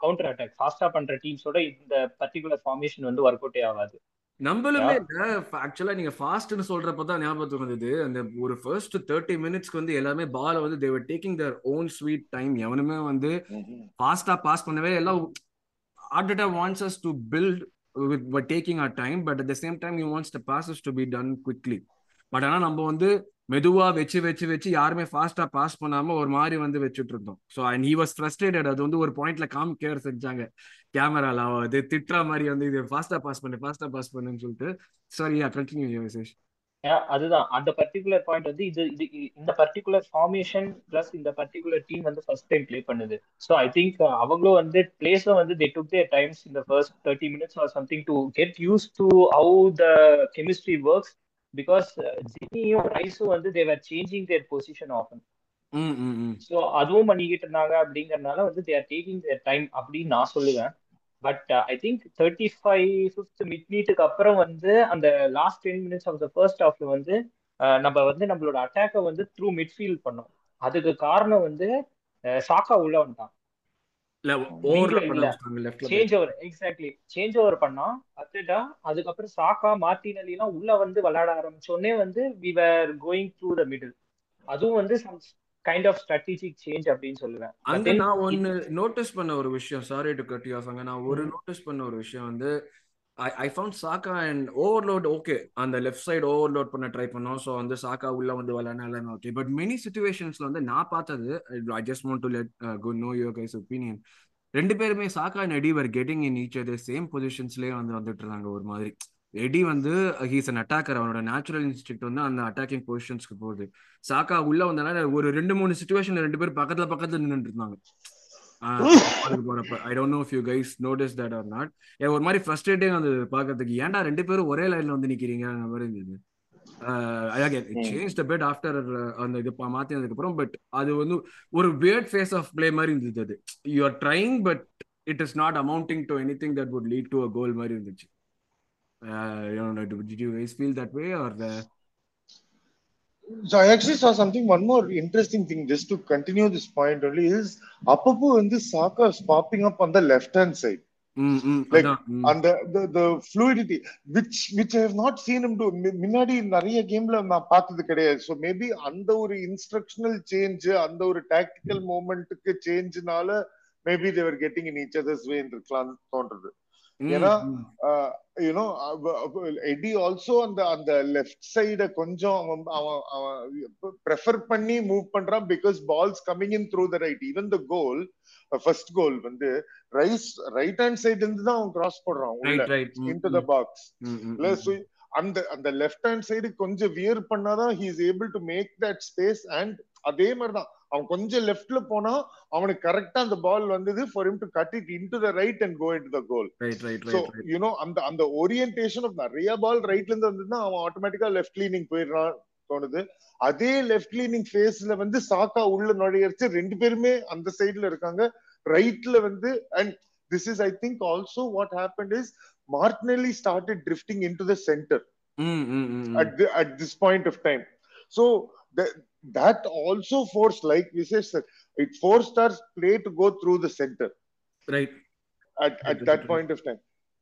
கவுண்டர் அட்டாக் ஃபாஸ்டா பண்ற டீம்ஸோட இந்த பர்டிகுலர் ஃபார்மேஷன் வந்து ஒர்க் அவுட்டே ஆகாது. நம்மளுமே ஆக்சுவலா நீங்க ஃபாஸ்ட்னு சொல்றப்ப தான் ஞாபகத்துக்கு வந்தது. அந்த ஒரு ஃபர்ஸ்ட் தேர்ட்டி மினிட்ஸ்க்கு வந்து எல்லாமே பால வந்து they were taking their own sweet time எவனுமே வந்து ஃபாஸ்டா பாஸ் பண்ணவே எல்லாம் Arteta wants us to build by taking our time but at the same time he wants the passes to be done quickly. But ஆனா நம்ம வந்து மெதுவா வச்சு வச்சு வச்சு யாருமே ஃபாஸ்டா பாஸ் பண்ணாம ஒரு மாதிரி வந்து வச்சுட்டு இருந்தோம். So and he was frustrated அது வந்து ஒரு பாயிண்ட்ல காமிக்க செஞ்சாங்க. கேமரால அது திட்டுற மாதிரி வந்து இது ஃபாஸ்டா பாஸ் பண்ணு ஃபாஸ்டா பாஸ் பண்ணுன்னு சொல்லிட்டு. சாரி யா கண்டினியூ விசேஷ் அதுதான். அந்த பர்டிகுலர் பாயிண்ட் வந்து இது இது இந்த பர்டிகுலர் ஃபார்மேஷன் பிளஸ் இந்த பர்டிகுலர் டீம் வந்து ஃபர்ஸ்ட் டைம் ப்ளே பண்ணுது. ஸோ ஐ திங்க் அவங்களும் வந்து பிளேஸும் வந்து தே டுக் தேர் டைம்ஸ் இந்த first thirty minutes or something to get used to how the chemistry works because ஜினியும் ரைஸும் வந்து they were changing their position often so அதுவும் பண்ணிக்கிட்டு இருந்தாங்க அப்படிங்கறதுனால வந்து தேர் டேக்கிங் தேர் டைம் அப்படின்னு நான் சொல்லுவேன். But I think thirty five fifth mid மீட்டுக்கு அப்புறம் வந்து அந்த last ten minutes of the first ஹாஃப்ல வந்து நம்ம வந்து நம்மளோட அட்டாக்கை வந்து த்ரூ மிட்ஃபீல்ட் பண்ணோம். அதுக்கு காரணம் வந்து சாக்கா உள்ள வந்துட்டான். Change over exactly change over பண்ணா அத்துட்டா அதுக்கப்புறம் சாக்கா மார்டினலி எல்லாம் உள்ள வந்து விளையாட ஆரம்பிச்சோடனே வந்து we were going through the middle அதுவும் வந்து கைண்ட் ஆஃப் ஸ்ட்ராட்டஜிக் சேஞ்ச் அப்படின்னு சொல்லுவேன். அங்க நான் ஒன்னு நோட்டீஸ் பண்ண ஒரு விஷயம் சாரி டு கட் யூ அங்க நான் ஒரு நோட்டீஸ் பண்ண ஒரு விஷயம் வந்து I I found Saka and overload okay அந்த லெஃப்ட் சைடு ஓவர்லோட் பண்ண ட்ரை பண்ணோம். ஸோ வந்து சாக்கா உள்ள வந்து விளையாட ஓகே பட் மெனி சுச்சுவேஷன்ஸ்ல வந்து நான் பார்த்தது I just want to let good know your guys opinion ரெண்டு பேருமே Saka and Eddie were getting in each other same பொசிஷன்ஸ்லேயே வந்து வந்துட்டு இருந்தாங்க ஒரு மாதிரி. எடி வந்து ஹீஸ் அன் அட்டாக்கர் அவனோட நேச்சுரல் இன்ஸ்டிக்ட் வந்து அந்த அட்டாக்கிங் பொசிஷன்ஸ்க்கு போகுது. சாக்கா உள்ள வந்தனால ஒரு ரெண்டு மூணு சுச்சுவேஷன்ல ரெண்டு பேர் பக்கத்துல பக்கத்துல நின்றுட்டு இருந்தாங்க. போறப்ப I don't know you guys notice that are not ஒரு மாதிரி ஃப்ரஸ்ட்ரேட்டிங் அந்த பாக்குறதுக்கு ஏன்டா ரெண்டு பேரும் ஒரே லைன்ல வந்து நிக்கிறீங்க? அந்த மாதிரி இருந்தது. சேஞ்ச் பெட் ஆஃப்டர் அந்த இது மாத்தினதுக்கு அப்புறம் பட் அது வந்து ஒரு வேர்ட் ஃபேஸ் ஆஃப் பிளே மாதிரி இருந்தது அது. You are trying but it is not amounting to anything that would lead to a goal மாதிரி இருந்துச்சு. Did you guys feel that way or uh... so i actually saw something one more interesting thing just to continue this point only is apapu and this saka is popping up on the left hand side mm, mm, like mm. on the, the the fluidity which which i have not seen him do முன்னாடி நிறைய கேம்ல நான் பார்த்தது கிடையாது so maybe அந்த ஒரு instructional change அந்த ஒரு டாக்டிக்கல் மூமெண்ட்டுக்கு சேஞ்ச்னால maybe they were getting in each other's way இருக்கலாம் தோன்றது ஏன்னா யூனோ எடி ஆல்சோ அந்த அந்த லெஃப்ட் சைட கொஞ்சம் அவன் அவன் அவன் ப்ரெஃபர் பண்ணி மூவ் பண்றான் because balls coming in through the right even the goal first goal வந்து ரைஸ் ரைட் ஹேண்ட் சைடு இருந்து தான் அவன் கிராஸ் போடுறான் உள்ள இன்டு த பாக்ஸ் இல்ல அந்த அந்த லெஃப்ட் ஹேண்ட் சைடு கொஞ்சம் வியர் பண்ணாதான் he is able to make that space and அதே மாதிரிதான். அவன் கொஞ்சம் லெஃப்ட்ல போனா அவனுக்கு கரெக்டா அந்த பால் வந்தது for him to cut it into the right and go in the goal so you know அந்த அந்த ஓரியன்டேஷன் ஆஃப் நிறைய பால் ரைட்ல இருந்து வந்ததுன்னா அவன் ஆட்டோமேட்டிக்கா லெஃப்ட் லீனிங் போயிடுறான் தோணுது. அதே லெஃப்ட் லீனிங் ஃபேஸ்ல வந்து சாக்கா உள்ள நுழையடிச்சு ரெண்டு பேருமே அந்த சைட்ல இருக்காங்க. ரைட்ல வந்து and this is I think also what happen is Martinelli started drifting into the centre at, at this point of time. That also forced, like Visesh said, it forced our play to go through the center. Right. At, at that point of time.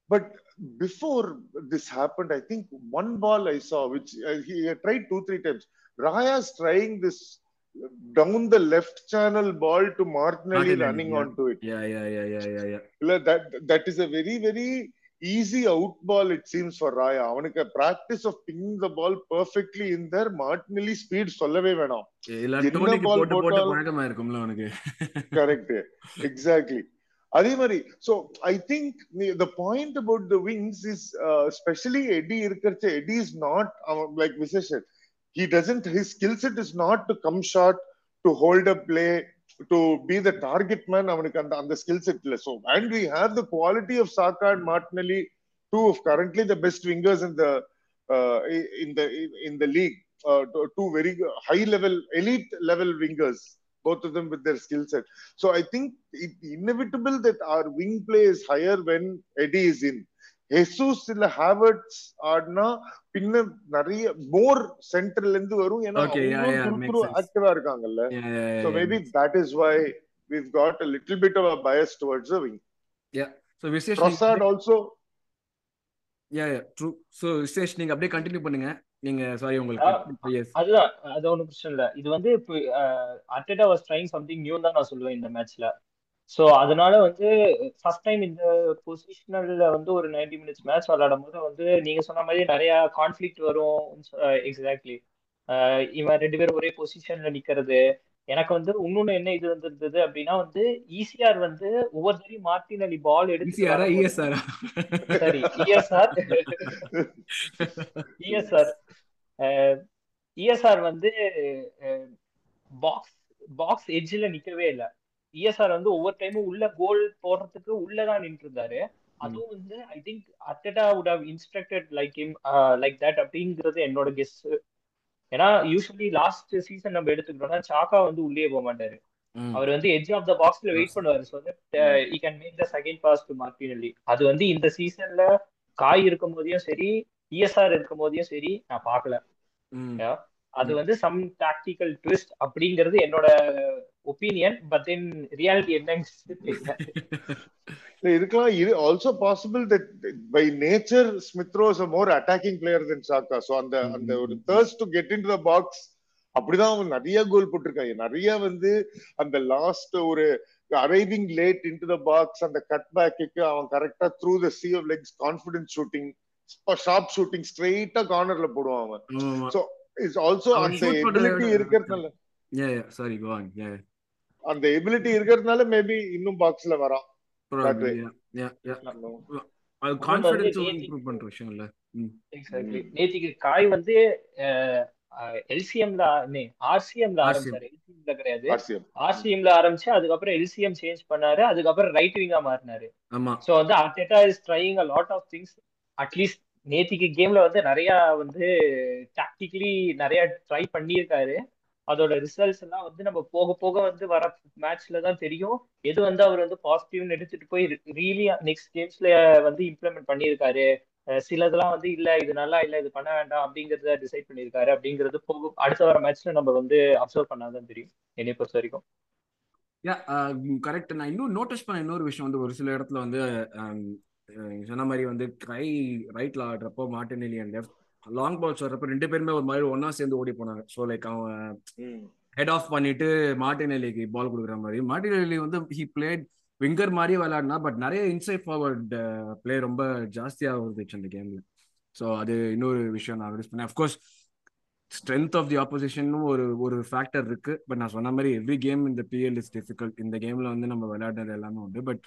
But before this happened, I think one ball I saw, which uh, he tried two, three times. Raya's trying this down the left channel ball to Martinelli running yeah. onto it. Yeah, yeah, yeah, yeah, yeah, yeah. That, that is a very, very easy out ball it seems for Raya. அவனுக்கு practice of pinging the ball perfectly in there Martinelli speed சொல்லவே வேணாம் என்ன பால் போட்டாலும் இருக்கும்ல அவனுக்கு correct exactly அதே மாதிரி so I think the point about the wings is specially Eddie இருக்கிறச்ச Eddie is not like Vishesh he doesn't his skill set is not to come short to hold a play to be the target man அவனுக்கு அந்த அந்த skill set இல்ல so and we have the quality of Saka and Martinelli two of currently the best wingers in the uh, in the in the league uh, two very high level elite level wingers both of them with their skill set so i think it inevitable that our wing play is higher when Eddie is in Jesus இல்ல Havertz ஆடினா பின்ன நிறைய மோர் சென்டர்ல இருந்து வரும். ஏன்னா ஆக்டிவா இருக்காங்கல்ல. So maybe that is why we've got a little bit of a bias towards the wing. Yeah. So Vishesh Prasad also yeah yeah true. So Vishesh நீங்க அப்படியே கண்டினியூ பண்ணுங்க. நீங்க சாரி உங்களுக்கு அதுதான் அது ஒன்றும் பிரச்சனை இல்லை. இது வந்து இப்போ Arteta was trying something new தான் நான் சொல்லுவேன் இந்த மேட்ச்ல ஸோ அதனால வந்து ஃபர்ஸ்ட் டைம் இந்த பொசிஷனல்ல வந்து ஒரு நைன்டி மினிட்ஸ் மேட்ச் விளையாடும் போது வந்து நீங்க சொன்ன மாதிரி நிறைய கான்ஃபிளிக் வரும். எக்ஸாக்ட்லி இவன் ரெண்டு பேரும் ஒரே பொசிஷன்ல நிக்கிறது. எனக்கு வந்து இன்னொன்னு என்ன இது வந்திருந்தது அப்படின்னா வந்து ஈசிஆர் வந்து ஒவ்வொரு தடவை மார்டின் அலி பால் எடுத்து சரி இஎஸ்ஆர் இஎஸ்ஆர் இஎஸ்ஆர் வந்து பாக்ஸ் பாக்ஸ் எட்ஜில் நிக்கவே இல்லை. இஎஸ்ஆர் வந்து ஒவ்வொரு டைமும் உள்ள கோல் போடுறதுக்கு உள்ளதான் நின்று இருந்தாரு அதுவும் வந்து I think Arteta would have instructed like him like that அப்படிங்கிறது என்னோட கெஸ் ஏன்னா யூஸ்வலி லாஸ்ட் சீசன் நம்ம எடுத்துக்கிட்டோம்னா சாக்கா வந்து உள்ளே போக மாட்டாரு. அவர் வந்து எட்ஜ் ஆஃப் த பாக்ஸ்ல வெயிட் பண்ணுவாரு. So he can make the second pass to Martinelli அது வந்து இந்த சீசன்ல காய் இருக்கும் போதையும் சரி இஎஸ்ஆர் இருக்கும் போதையும் சரி நான் பார்க்கல. அது வந்து சம் டாக்டிக்கல் ட்விஸ்ட் அப்படிங்கிறது என்னோட ஒப்பீனியன் பட் தென் ரியாலிட்டி என்ன இருக்கலாம். இது also possible that by nature Smith Rowe is a more attacking player then Saka so அந்த அந்த ஒரு there's to get in the box அப்படிதான் அவன் நிறைய கோல் போட்டிருக்காங்க. நிறைய வந்து அந்த லாஸ்ட் ஒரு arriving late into the box அந்த கட் பேக்கு அவன் கரெக்டா through the sea of legs confidence shooting sharp shooting ஸ்ட்ரெயிட்டா கார்னர்ல போடுவான் அவன். சோ இட்ஸ் ஆல்சோ அந்த எபிலிட்டி இருக்கிறதுனால. ஆன் அந்த எபிலிட்டி இருக்கிறதுனால மேபி இன்னும் பாக்ஸ்ல வரான். அது கான்ஃபிடன்ஸ் இம்ப்ரூவ் பண்ற விஷயம் இல்ல. எக்ஸாக்ட்லி நேத்திக்கு காய் வந்து எல்சிஎம்ல ஆர்சிஎம்ல ஆரம்பிச்சாரு. எல்சிஎம்ல கிடையாது. ஆர்சிஎம்ல ஆரம்பிச்சு அதுக்கப்புறம் எல்சிஎம் சேஞ்ச் பண்ணாரு. அதுக்கப்புறம் ரைட் விங்கா மாறினாரு. சோ வந்து Arteta is trying a lot of things at least நேத்திக்கு கேம்ல வந்து நிறைய வந்து டாக்டிக்கலி நிறைய ட்ரை பண்ணியிருக்காரு. அதோட ரிசல்ட்ஸ் எல்லாம் வந்து நம்ம போக போக வந்து வர மேட்ச்ல தான் தெரியும். எது வந்து அவர் வந்து பாசிட்டிவ்னு எடுத்துட்டு போய் ரீலி நெக்ஸ்ட் கேம்ஸ்ல வந்து இம்ப்ளிமெண்ட் பண்ணியிருக்காரு. சிலதெல்லாம் வந்து இல்ல இது நல்லா இல்ல இது பண்ண வேண்டாம் அப்படிங்கறத டிசைட் பண்ணியிருக்காரு அப்படிங்கிறது போக அடுத்த வர மேட்ச்ல நம்ம வந்து அப்சர்வ் பண்ணாதான் தெரியும். என்னை பொறுத்த வரைக்கும். கரெக்ட் நான் இன்னும் நோட்டீஸ் பண்ண இன்னொரு விஷயம் வந்து ஒரு சில இடத்துல வந்து சொன்ன மாதிரி வந்து கை ரைட்ல ஆடுறப்போ மாட்டு அண்ட் லெஃப்ட் லாங் பால்ஸ் வர்றப்ப ரெண்டு பேருமே ஒரு மாதிரி ஒன்னா சேர்ந்து ஓடி போனாங்க. ஸோ லைக் அவன் ஹெட் ஆஃப் பண்ணிட்டு மார்டினெலிக்கு பால் கொடுக்குற மாதிரி. மார்டினெலி வந்து ஹி பிளேட் விங்கர் மாதிரியே விளையாடினா பட் நிறைய இன்சைட் ஃபார்வர்ட் பிளே ரொம்ப ஜாஸ்தியாக வந்துச்சு அந்த கேம்ல ஸோ அது இன்னொரு விஷயம் நான் நோட்டீஸ் பண்ணேன். Of course strength of the ஆப்போசிஷனும் ஒரு ஒரு ஃபேக்டர் இருக்கு. பட் நான் சொன்ன மாதிரி எவ்ரி கேம் இந்த பிஎல் இஸ் டிஃபிகல்ட் இந்த கேம்ல வந்து நம்ம விளையாடுறது எல்லாமே உண்டு. பட்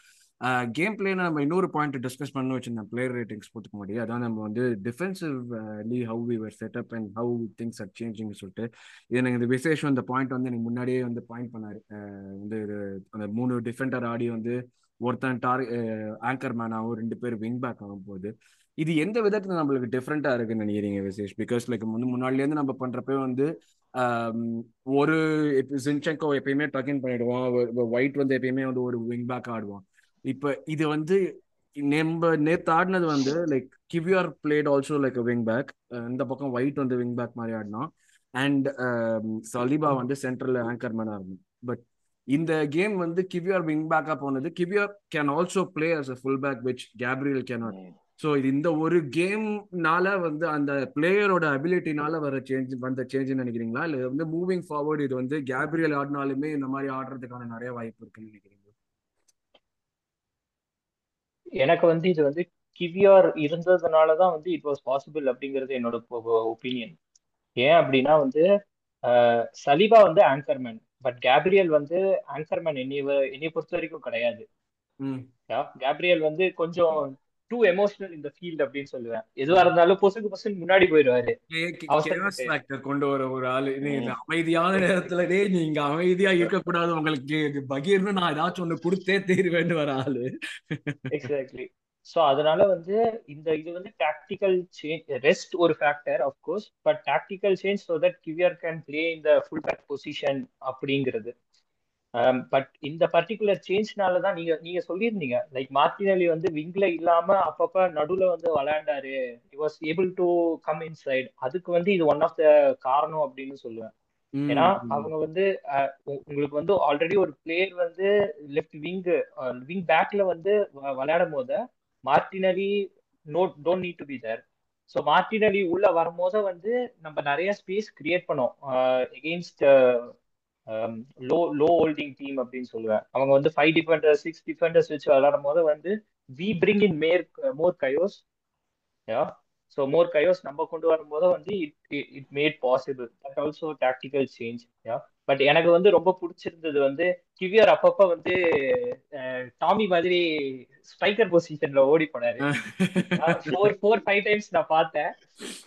கேம் பிளேல நம்ம இன்னொரு பாயிண்ட் டிஸ்கஸ் பண்ண வச்சிருந்தோம் பிளேயர் ரேட்டிங்ஸ் போட்டுக்க முடியும் அதான் நம்ம வந்து defensively how we were set up and how things are changing சொல்லிட்டு இது எனக்கு இந்த விசேஷம் அந்த பாயிண்ட் வந்து எனக்கு முன்னாடியே வந்து பாயிண்ட் பண்ணாரு. வந்து அந்த மூணு டிஃபெண்டர் ஆடி வந்து ஒருத்தன் டார் ஆங்கர் மேனாகவும் ரெண்டு பேர் விங் பேக் ஆகும் போது இது எந்த விதத்துல நம்மளுக்கு டிஃப்ரெண்டா இருக்குன்னு நினைக்கிறீங்க விசேஷ்? பிகாஸ் லைக் வந்து முன்னாடிலேருந்து நம்ம பண்றப்ப வந்து ஒரு ஜின்செங்கோ எப்பயுமே டக்கின் பண்ணிடுவான். ஒயிட் வந்து எப்பயுமே வந்து ஒரு விங் பேக் ஆடுவான். இப்ப இது வந்து நம்ம நேத்து ஆடினது வந்து like Kiwior played also like wing back இந்த பக்கம் ஒயிட் வந்து விங் பேக் மாதிரி ஆடினான் அண்ட் சலீபா வந்து சென்ட்ரல் ஆங்கர் மேனா இருந்தான். பட் இந்த கேம் வந்து கிவியர் விங் பேக்கா போனது Kiwior can also play as a full back which Gabriel cannot so இது இந்த ஒரு கேம்னால வந்து அந்த பிளேயரோட அபிலிட்டினால வர சேஞ்ச் வந்த சேஞ்சுன்னு நினைக்கிறீங்களா? இல்லை வந்து மூவிங் ஃபார்வர்டு இது வந்து கேப்ரியல் ஆடினாலுமே இந்த மாதிரி ஆடுறதுக்கான நிறைய வாய்ப்பு இருக்குன்னு நினைக்கிறீங்க எனக்கு வந்து இது வந்து கிவியார் இருந்ததுனால தான் வந்து இட் வாஸ் பாசிபிள் அப்படிங்கிறது என்னோட ஒப்பீனியன் ஏன் அப்படின்னா வந்து சலீபா வந்து ஆங்கர்மேன் பட் கேப்ரியல் வந்து ஆங்கர்மேன் என்னைய என்னைய பொறுத்த வரைக்கும் கிடையாது கேப்ரியல் வந்து கொஞ்சம் டூ எமோஷனல் இந்த ஃபீல்ட் அப்படின்னு சொல்லுவேன். எதுவா இருந்தாலும் பொசுக்கு பொசுக்கு முன்னாடி போயிடுவாரு. கொண்டு வர ஒரு ஆளு. அமைதியான நேரத்துல டே நீங்க அமைதியா இருக்கக்கூடாது உங்களுக்கு. பகீர்னு நான் ஏதாச்சும் ஒண்ணு கொடுத்தே தீர்வேன்னு வர ஆளு. எக்ஸாக்ட்லி ஸோ அதனால வந்து இந்த இது வந்து டாக்டிக்கல் சேஞ்ச் ரெஸ்ட் ஒரு factor of course but tactical change so that Kiwior can play இந்த ஃபுல் பேக் பொசிஷன் அப்படிங்கிறது. பட் இந்த பர்டிகுலர் சேஞ்ச்னால தான் நீங்க நீங்க சொல்லியிருந்தீங்க. லைக் மார்டினலி வந்து விங்ல இல்லாம அப்பப்ப நடுவுல வந்து விளையாண்டாரு. Was able to come inside அதுக்கு வந்து இது ஒன் ஆஃப் த காரணம் அப்படின்னு சொல்லுவேன். ஏன்னா அவங்க வந்து உங்களுக்கு வந்து ஆல்ரெடி ஒரு பிளேயர் வந்து லெஃப்ட் விங் விங் பேக்ல வந்து விளையாடும் போது Martinelli no don't need to be there so Martinelli உள்ள வரும்போது வந்து நம்ம நிறைய ஸ்பேஸ் கிரியேட் பண்ணோம். Against low low holding team அப்படின்னு சொல்லுவேன். அவங்க வந்து ஃபைவ் டிஃபெண்டர்ஸ் சிக்ஸ் டிஃபெண்டர்ஸ் வச்சு விளையாடும் போது வந்து we bring in more more chaos so more chaos நம்ம கொண்டு வரும்போது வந்து it it made possible that also tactical change yeah but எனக்கு வந்து ரொம்ப பிடிச்சிருந்தது வந்து கிவியர் அப்பப்ப வந்து டாமி மாதிரி ஸ்ட்ரைக்கர் பொசிஷன்ல ஓடி போனாரு. ஃபோர் ஃபோர் ஃபைவ் டைம்ஸ் நான் பார்த்தேன்.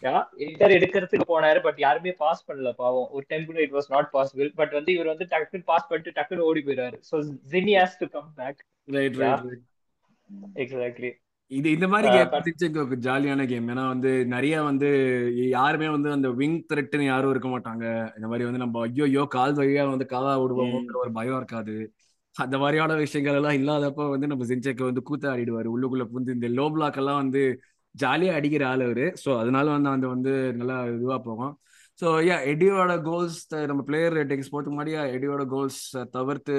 யா என்டர் எடுக்கிறதுக்கு போனாரு பட் யாருமே பாஸ் பண்ணல பாவம். ஒரு டைம் கூட it was not possible but வந்து இவர் வந்து டக்குன்னு பாஸ் பண்ணிட்டு டக்குன்னு ஓடி போயிடுவாரு. So Zinny has to come back exactly இது இந்த மாதிரி கேம் ஜாலியான கேம் ஏன்னா வந்து நிறைய வந்து யாருமே வந்து அந்த விங் த்ரெட்னு யாரும் இருக்க மாட்டாங்க. இந்த மாதிரி வந்து நம்ம ஐயோ ஐயோ கால் வழியா வந்து காலா விடுவோங்கிற ஒரு பயம் இருக்காது. அந்த மாதிரியான விஷயங்கள் எல்லாம் இல்லாதப்ப வந்து நம்ம சின்செக்கு வந்து கூத்த ஆடிடுவாரு. உள்ளுக்குள்ள புந்து இந்த லோ பிளாக் எல்லாம் வந்து ஜாலியா அடிக்கிற ஆள் அவரு. ஸோ அதனால வந்து அந்த வந்து நல்லா இதுவா போகும். ஸோ யா எடியோட கோல்ஸ் நம்ம பிளேயர் ரேட்டிங்ஸ் போட்டு முன்னாடியா எடியோட கோல்ஸ் தவிர்த்து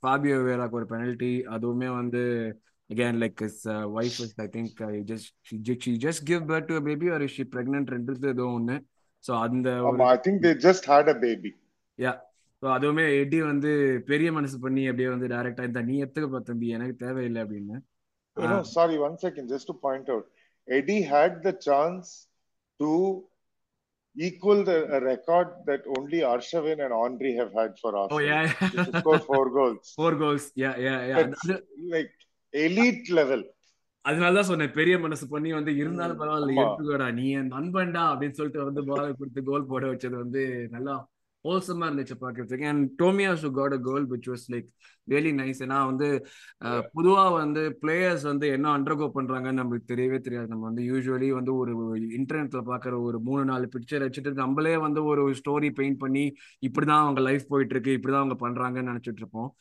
ஃபாபியோ வேராக்கு ஒரு பெனல்ட்டி அதுவுமே வந்து again like his uh, wife is i think uh, just she, she just give birth to a baby or is she pregnant ரெண்டுது ஏதோ ஒண்ணு சோ அந்த i think they just had a baby yeah so அதுவுமே Eddie வந்து பெரிய மனசு பண்ணி அப்படியே வந்து டைரக்டா இந்த நீ எத்துக்க தம்பி எனக்கு தேவையில்லை அப்படின்னு no sorry one second just to point out eddie had the chance to equal the record that only Arshavin and Henri have had for us. Oh yeah, to score four goals. Four goals, yeah, yeah, yeah. That's like elite level. அதனாலதான் சொன்னேன் பெரிய மனசு பண்ணி வந்து இருந்தாலும் பரவாயில்ல எடுத்துக்கோடா நீ என் நண்பன்டா அப்படின்னு சொல்லிட்டு வந்து பால் கொடுத்து கோல் போட வச்சது வந்து நல்லா ஹோல்சமா இருந்துச்சு பாக்குறதுக்கு. And Tomiyasu got a goal which was like really nice ஏன்னா வந்து பொதுவா வந்து பிளேயர்ஸ் வந்து என்ன அண்டர்கோ பண்றாங்கன்னு நம்மளுக்கு தெரியவே தெரியாது. நம்ம வந்து யூஸ்வலி வந்து ஒரு இன்டர்நெட்ல பாக்குற ஒரு மூணு நாலு பிக்சர் வச்சுட்டு நம்மளே வந்து ஒரு ஸ்டோரி பெயிண்ட் பண்ணி இப்படிதான் அவங்க லைஃப் போயிட்டு இருக்கு இப்படிதான் அவங்க பண்றாங்கன்னு நினைச்சிட்டு இருப்போம்.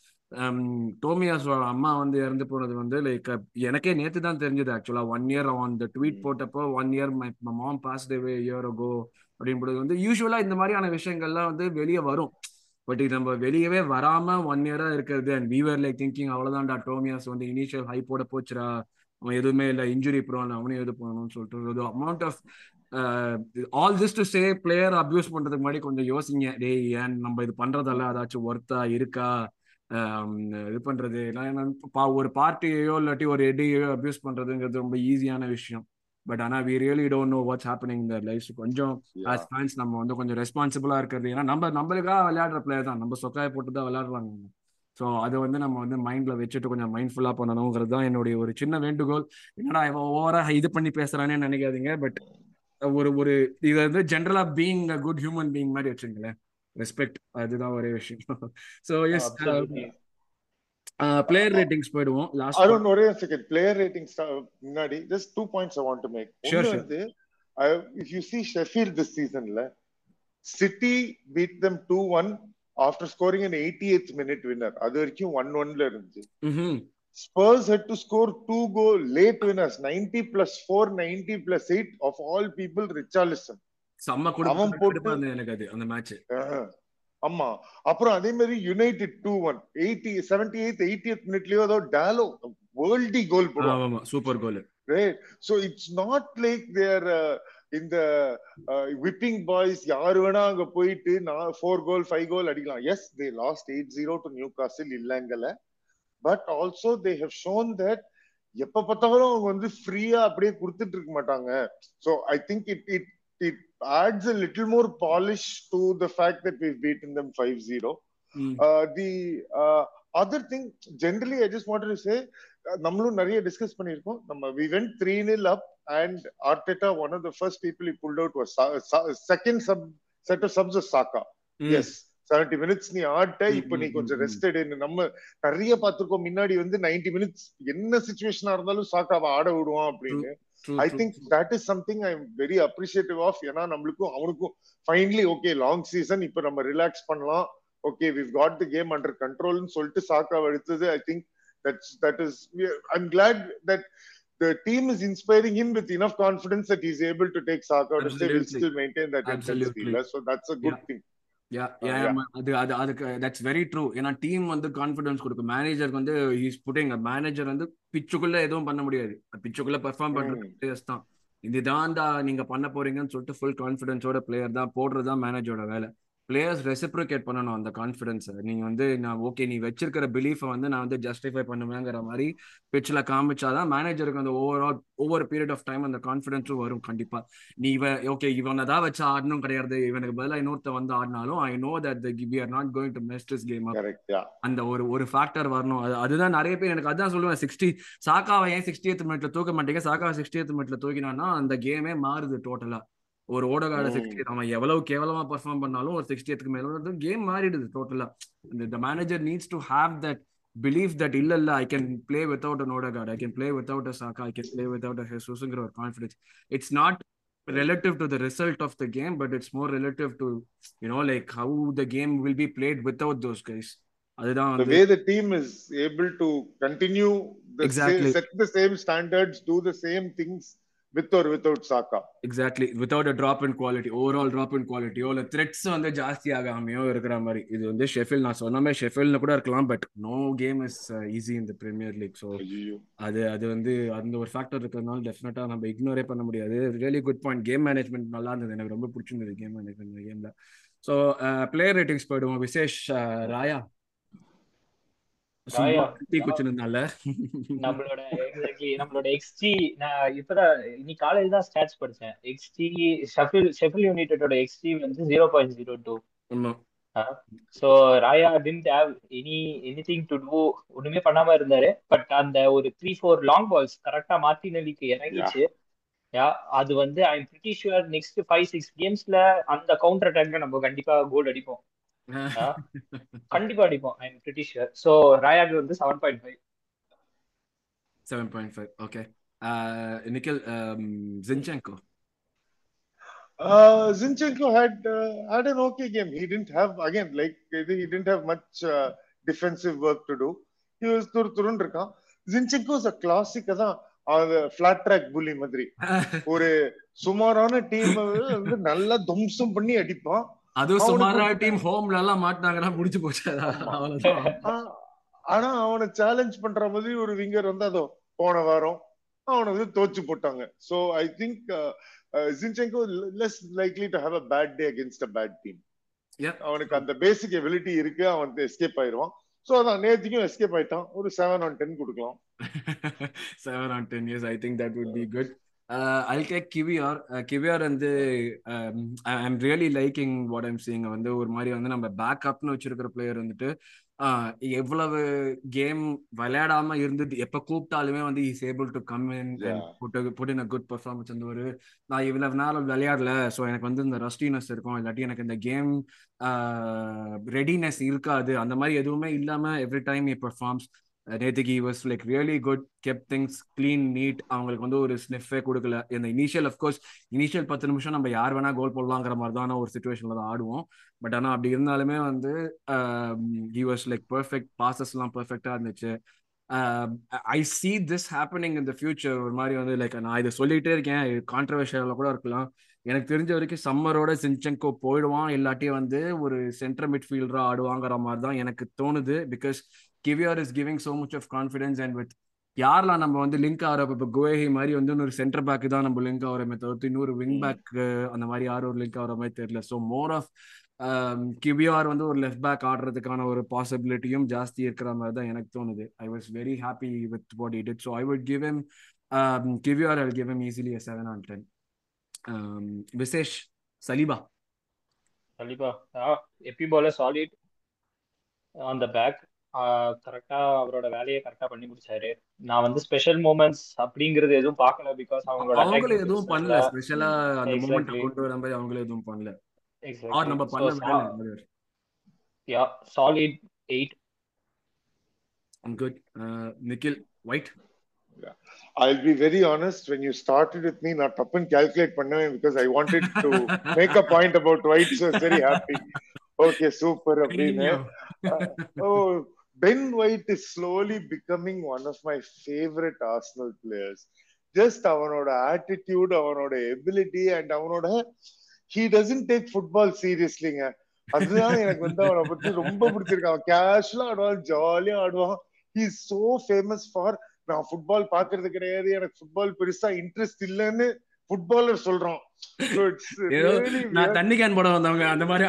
டோமியாஸோட அம்மா வந்து இறந்து போனது வந்து லைக் எனக்கே நேத்து தான் தெரிஞ்சது ஆக்சுவலா one year on the tweet போட்டப்போ one year my mom pass day year ago அப்படின்றது வந்து யூஸ்வலா இந்த மாதிரியான விஷயங்கள்லாம் வந்து வெளியே வரும். பட் இது நம்ம வெளியவே வராம ஒன் இயரா இருக்கிறது and we were like thinking அவ்வளவுதான்டா Tomiyasu வந்து இனிஷியல் ஹைப்போட போச்சுரா அவன் எதுவுமே இல்லை இன்ஜுரி ப்ரோன் அவனையும் எது பண்ணணும்னு சொல்லிட்டு amount of all this to say player abuse பண்றதுக்கு முன்னாடி கொஞ்சம் யோசிங்க. டேய் ஏன் நம்ம இது பண்றதெல்லாம் ஏதாச்சும் ஒர்த்தா இருக்கா? இது பண்றது. ஒரு பார்ட்டியோ இல்லாட்டி ஒரு எடியோ அபியூஸ் பண்றதுங்கிறது ரொம்ப ஈஸியான விஷயம். பட் ஆனா we really don't know what's happening இந்த லைஃப் கொஞ்சம் ஆஸ் ஃபேன்ஸ் நம்ம வந்து கொஞ்சம் ரெஸ்பான்சிபிளா இருக்கிறது. ஏன்னா நம்ம நம்மளுக்காக விளையாடுற பிளேயர் தான். நம்ம சொக்காய போட்டு தான் விளையாடுறாங்க. ஸோ அதை வந்து நம்ம வந்து மைண்ட்ல வச்சுட்டு கொஞ்சம் மைண்ட்ஃபுல்லா பண்ணணுங்கிறது தான் என்னுடைய ஒரு சின்ன வேண்டுகோள். என்னடா ஓவரா இது பண்ணி பேசுறானே நினைக்காதீங்க. பட் ஒரு ஒரு இது வந்து ஜென்ரலா being a good human being மாதிரி வச்சுங்களேன் ரெஸ்பெக்ட் அதுதான் ஒரே விஷயம். ஸோ எஸ் பிளேயர் ரேட்டிங்ஸ் போயிடுவோம். லாஸ்ட் அருண் ஒரே செகண்ட் பிளேயர் ரேட்டிங்ஸ் முன்னாடி just two points I want to make ஒன்னு வந்து if you see Sheffield this சீசன்ல City beat them 2-1 after scoring an 88th minute winner அது வரைக்கும் 1-1ல இருந்துச்சு. Spurs had to score two goal late winners. 90 plus 4 90 plus 8 of all people Richarlison. செம்ம போட்டு எனக்கு அது அந்த மேட்ச் ஆமா. அப்புறம் அதே மாதிரி United two one eighty seventy eight eightieth மினிட்லயோ ஏதோ டேலோ வேர்ல்டி கோல் போடுவாங்க super goal right so it's not like they're இந்த விப்பிங் பாய்ஸ் யாரு வேணா அங்க போயிட்டு நான் ஃபோர் கோல் ஃபைவ் கோல் அடிக்கலாம். Yes they lost eight zero to Newcastle இல்லங்கல. But also they have shown that எப்ப பார்த்தாலும் அவங்க வந்து ஃப்ரீயா அப்படியே கொடுத்துட்டு இருக்க மாட்டாங்க. So I think it it it adds a little more polish to the fact that we've beaten them 5-0. Mm. Uh, the uh, other thing, generally, I just wanted to say, நம்மளும் நிறைய டிஸ்கஸ் பண்ணியிருக்கோம். நம்ம we went three nil up and Arteta one of the first people pulled out was second sub set of subs Saka as seventy minutes நீ ஆட்ட இப்ப நீ கொஞ்சம் rest எடுன்னு நம்ம நிறைய பார்த்திருக்கோம். முன்னாடி வந்து நைன்டி மினிட்ஸ் என்ன சுச்சுவேஷனா இருந்தாலும் சாக்காவை ஆட விடுவான் அப்படின்னு. I think that is something I am very appreciative of ஏன்னா நம்மளுக்கும் அவனுக்கும் ஃபைனலி ஓகே லாங் சீசன் இப்ப நம்ம ரிலாக்ஸ் பண்ணலாம். Okay we've got the game under கண்ட்ரோல்னு சொல்லிட்டு சாக்கா எடுத்தது I think that's that is I am glad that the team is inspiring him with enough confidence that he's able to take Saka to say we'll still maintain that intensity. So that's a good yeah. thing. அது அது அதுக்கு that's very true ஏன்னா team வந்து confidence கொடுக்கும். மேனேஜருக்கு வந்து is putting manager வந்து பிச்சுக்குள்ள எதுவும் பண்ண முடியாது. பிச்சுக்குள்ள பெர்ஃபார்ம் பண்றது பிளேயர்ஸ் தான். இதுதான் தான் நீங்க பண்ண போறீங்கன்னு சொல்லிட்டு ஃபுல் கான்ஃபிடன்ஸோட பிளேயர் தான் போடுறது தான் மேனேஜரோட வேலை. பிளேயர்ஸ் ரெசிப்ரிகேட் பண்ணணும் அந்த கான்ஃபிடன்ஸை நீங்க வந்து நான் ஓகே நீ வச்சிருக்கிற பிலீஃபை வந்து நான் வந்து ஜஸ்டிஃபை பண்ணுவேங்கிற மாதிரி பிச்சில் காமிச்சாதான் மேனேஜருக்கு அந்த ஓவரால் ஒவ்வொரு பீரியட் ஆஃப் டைம் அந்த கான்ஃபிடன்ஸும் வரும் கண்டிப்பா. நீ இவன் ஓகே இவனை தான் வச்சு ஆடணும் கிடையாது. இவனுக்கு பதிலாக இன்னொருத்த வந்து ஆடினாலும் I know that we are not going to miss this game அந்த ஒரு ஒரு ஃபேக்டர் வரணும். அது அதுதான் நிறைய பேர் எனக்கு அதான் சொல்லுவேன். சிக்ஸ்டி சாக்காவை ஏன் சிக்ஸ்டி எத் மினிட்ல தூக்க மாட்டேங்க? சாக்காவை சிக்ஸ்டி எத் மினிட்ல தூக்கினான்னா அந்த கேமே மாறுது டோட்டலா ஒரு ஓடகாட சிக்ஸ்டி அவன் எவ்வளவு கேவலமா பர்ஃபார்ம் பண்ணாலும் ஒரு சிக்ஸ்டி எத்துக்கு மேல வந்து கேம் மாறிடுது டோட்டலா இந்த manager needs to have that belief that இல்ல இல்ல I can play without an Odegaard I can play without a Saka I can play without a ஹெசூஸ்ங்கிற ஒரு confidence it's not relative to the result of the game but it's more relative to you know like how the game will be played without those guys அதுதான் the way the team is able to continue the exactly. same, set the same standards do the same things with or without Saka. Exactly. Without a drop in quality, overall drop in quality. இல்ல threats வந்து ஜாஸ்தி ஆகாமையோ இருக்கிற மாதிரி. இது வந்து Sheffield நான் சொன்ன மாதிரி ஷெஃபில்னு கூட இருக்கலாம் but no game is easy இந்த பிரீமியர் லீக் ஸோ அது அது வந்து அந்த ஒரு ஃபேக்டர் இருக்கிறதுனால டெஃபினட்டா நம்ம இக்னோரே பண்ண முடியாது. Really good point game management நல்லா இருந்தது. எனக்கு ரொம்ப பிடிச்சிருந்தது கேம் மேனேஜ்மெண்ட் கேம்ல ஸோ பிளேயர் ரேட்டிங்ஸ் போயிடுவோம். விசேஷ் ராயா. நம்மளோட எக்ஸாக்ட்லி நம்மளோட எக்ஸ்டி நான் இப்பதான் இன்னைக்கு காலேஜ் தான் ஸ்டாட்ஸ் படிச்சேன். எக்ஸ்டி ஷெஃபில் ஷெஃபில் யுனைடெடோட எக்ஸ்டி வந்து zero point zero two so Raya didn't have any any thing to do ஒண்ணுமே பண்ணாம இருந்தாரு. பட் அந்த ஒரு த்ரீ ஃபோர் லாங் பால்ஸ் கரெக்டா மார்டினலிக்கு இறங்கிச்சு. யா அது வந்து I am pretty sure next five six கேம்ஸ்ல அந்த கவுண்டர் அட்டாக்ல நம்ம கண்டிப்பா கோல் அடிப்போம். கண்டிப்பா அடிப்போம் I am pretty sure so ராயாக்கு வந்து seven point five seven point five okay Nikhil Zinchenko Uh, Zinchenko. had uh, had an okay game. He didn't have again like he didn't have much uh, defensive work to do. He was துரு துருன்னு இருக்கான். Zinchenko is a classic அதான் அது flat track புலி மாதிரி. ஒரு சுமாரான team வந்து நல்லா தும்சம் பண்ணி அடிப்பான். அதுவும் சுமாரா டீம் ஹோம்ல எல்லாம் மாட்டினாங்கன்னா முடிச்சு போச்சு ஆனா அவனை சேலஞ்ச் பண்ற மாதிரி ஒரு விங்கர் வந்து அதோ போன வாரம் அவனை வந்து தோச்சு போட்டாங்க. So I think Zinchenko less likely to have a bad day against a bad team அவனுக்கு அந்த பேசிக் எபிலிட்டி இருக்கு அவன் எஸ்கேப் ஆயிடுவான் சோ அதான் நேத்திக்கும் எஸ்கேப் ஆயிட்டான். ஒரு செவன் ஆன் டென் கொடுக்கலாம். Seven on ten years I think that would be good I'll take Kiwior Kiwior வந்து I am really liking what I'm seeing வந்து ஒரு மாதிரி வந்து நம்ம பேக்கப்னு வச்சிருக்கிற பிளேயர் வந்துட்டு எவ்வளவு கேம் விளையாடாம இருந்தது எப்ப கூப்பிட்டாலுமே வந்து is able to come in put in a good performance அந்த ஒரு நான் இவ்வளவு நேரம் விளையாடல ஸோ எனக்கு வந்து இந்த ரஸ்டினஸ் இருக்கும். இல்லாட்டி எனக்கு இந்த கேம் ரெடினஸ் இருக்காது. அந்த மாதிரி எதுவுமே இல்லாம எவ்ரி டைம் இ பர்ஃபார்ம்ஸ் நேத்திக்கு was like really good kept things clean neat அவங்களுக்கு வந்து ஒரு ஸ்னிஃபே கொடுக்கல. இந்த இனிஷியல் அஃப்கோர்ஸ் இனிஷியல் பத்து நிமிஷம் நம்ம யார் வேணா கோல் போடலாங்கிற மாதிரி தான் ஒரு சுச்சுவேஷன்ல தான் ஆடுவோம். பட் ஆனால் அப்படி இருந்தாலுமே வந்து ஹி வாஸ் லைக் பர்ஃபெக்ட் பாசஸ்லாம் பர்ஃபெக்டாக இருந்துச்சு. I see this happening in the future ஒரு மாதிரி வந்து லைக் நான் இதை சொல்லிகிட்டே இருக்கேன். கான்ட்ரவர்ஷியலாக கூட இருக்கலாம். எனக்கு தெரிஞ்ச வரைக்கும் சம்மரோட சின்செங்கோ போயிடுவான். இல்லாட்டி வந்து ஒரு சென்டர் மிட்ஃபீல்டராக ஆடுவாங்கிற மாதிரி தான் எனக்கு தோணுது. Because Kiwior is giving so much of confidence and with யாரெல்லாம் நம்ம வந்து லிங்க் ஆகிறப்ப இப்போ கோஹி மாதிரி வந்து இன்னொரு சென்டர் பேக் தான் நம்ம லிங்க் ஆகிறோமே தவிர்த்து இன்னொரு விங் பேக் அந்த மாதிரி யாரும் ஒரு லிங்க் ஆகிற மாதிரி தெரியல. ஸோ மோர் ஆஃப் கிவிஆர் வந்து ஒரு லெஃப்ட் பேக் ஆடுறதுக்கான ஒரு பாசிபிலிட்டியும் ஜாஸ்தி இருக்கிற மாதிரி தான் எனக்கு தோணுது. I was very happy with what it it so I would give him Kiwior I give him easily seven on ten Vishesh Saliba. Saliba. எப்பி போல சாலிட் ஆன் த பேக் கரெக்டா அவரோட வேலையை கரெக்டா பண்ணி முடிச்சாரு. நான் வந்து ஸ்பெஷல் மூமெண்ட்ஸ் அப்படிங்கறது எதுவும் பார்க்கல பிகாஸ் அவங்களோட அவங்களும் எதுவும் பண்ணல. ஸ்பெஷலா அந்த மூமெண்ட் கொண்டு வர மாதிரி அவங்களும் எதுவும் பண்ணல. ஆர் நம்ம பண்ண yeah solid 8 good Nikhil White I'll be very honest. When you started with me, not up and calculate because I wanted to make a point about white, so I was very happy. Okay, super. அப்படின்னு. oh, Ben White is slowly becoming one of my favorite Arsenal players. Just அவனோட attitude அவனோட ability and அவனோட he doesn't take football சீரியஸ்லிங்க அதுதான் எனக்கு வந்து அவனை பத்தி ரொம்ப பிடிச்சிருக்கு. அவன் கேஷுவலா ஆடுவான் ஜாலியா ஆடுவான். He is so famous for நான் ஃபுட்பால் பாக்குறது கிடையாது எனக்கு ஃபுட்பால் பெருசா இன்ட்ரெஸ்ட் இல்லைன்னு ஃபுட்பாலர் சொல்றோம். நான். தண்ணி கேன் போட வந்தவங்க அந்த மாதிரி.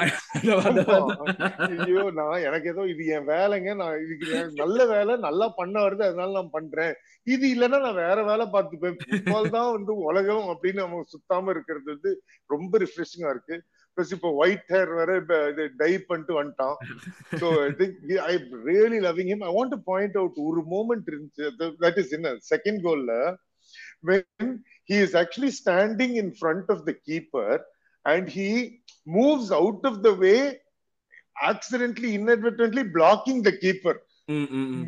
ஐயோ நான் எனக்கு ஏதோ இது என் வேலைங்க நான் இதுக்கு நல்ல வேலை நல்லா பண்ண வருது அதனால நான் பண்றேன். இது இல்லைன்னா நான் வேற வேலை பார்த்துப்பேன். ஃபுட்பால் தான் வந்து உலகம் அப்படின்னு நம்ம சுத்தாம இருக்கிறது வந்து ரொம்ப ரிஃப்ரெஷிங்கா இருக்கு. பிளஸ் இப்போ ஒயிட் ஹேர் வேற இது டை பண்ணிட்டு வந்துட்டான். So I think I really loving him I want to point out ஒரு மூமெண்ட் இருந்துச்சு. தட் இஸ் என்ன? செகண்ட் கோல்ல when he is actually standing in front of the keeper and he moves out of the way accidentally inadvertently blocking the keeper.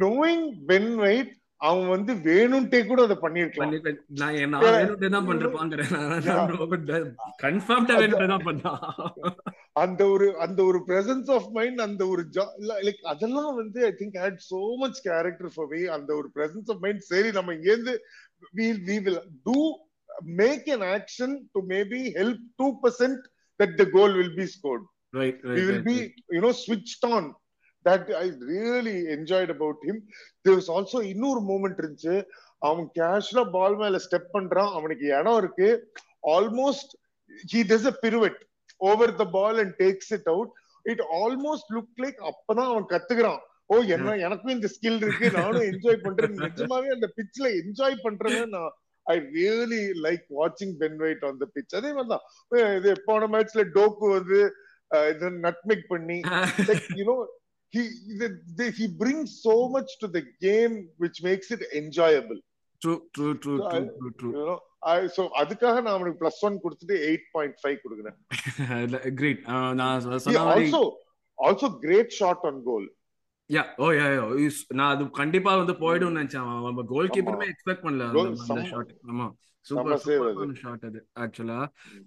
Knowing Ben White அவன் வந்து வேணும்ட்டே கூட அதை பண்ணிருக்கலாம். நான் நான் வேணும்ட்டே தான் பண்றேன் கன்ஃபார்ம்டா வேணும்ட்டே தான் பண்ணான். அந்த ஒரு அந்த ஒரு பிரசன்ஸ் ஆஃப் மைண்ட் அந்த ஒரு லைக் அதெல்லாம் வந்து I think had so much character for me அந்த ஒரு பிரசன்ஸ் ஆஃப் மைண்ட் சரி நம்ம இங்கேருந்து we we will do make an action to maybe help 2% that the goal will be scored right we will be you know switched on that i really enjoyed about him there was also இன்னொரு moment இருந்துச்சு அவன் கேஷ்ல பால் மேல step பண்றான் அவனுக்கு இடம் இருக்கு almost he does a pirouette over the ball and takes it out it almost looked like அப்பதான் அவன் கத்துக்கிறான் ஓ என்ன எனக்கும் இந்த ஸ்கில் இருக்கு நானும் என்ஜாய் பண்றேன். நிஜமாவே அந்த பிட்ச்ல என்ஜாய் பண்றேன் நான் ஐ ரியலி லைக் வாட்சிங் Ben White on the pitch அதே மாதிரிதான் அஹ் இது போன மேட்ச்ல டோக்கு வந்து இது நட்மெக் பண்ணி know he the, he brings so much to the game which makes it enjoyable. True true true So, true I- true true you know I, so அதுக்காக நான் அவனுக்கு பிளஸ் ஒன் கொடுத்துட்டு எயிட் பாயிண்ட் ஃபைவ் கொடுக்குறேன். Great நான் சொ- He சொன்ன மாதிரி also also yeah oh yeah yeah is- நான் அது கண்டிப்பா வந்து போயிடும்னு நினைச்சேன். நம்ம கோல் கீப்பருமே எக்ஸ்பெக்ட் பண்ணல அந்த-. ஷாட் ஆமா. சூப்பர். சூப்பரான ஷாட் அது. ஆக்சுவலா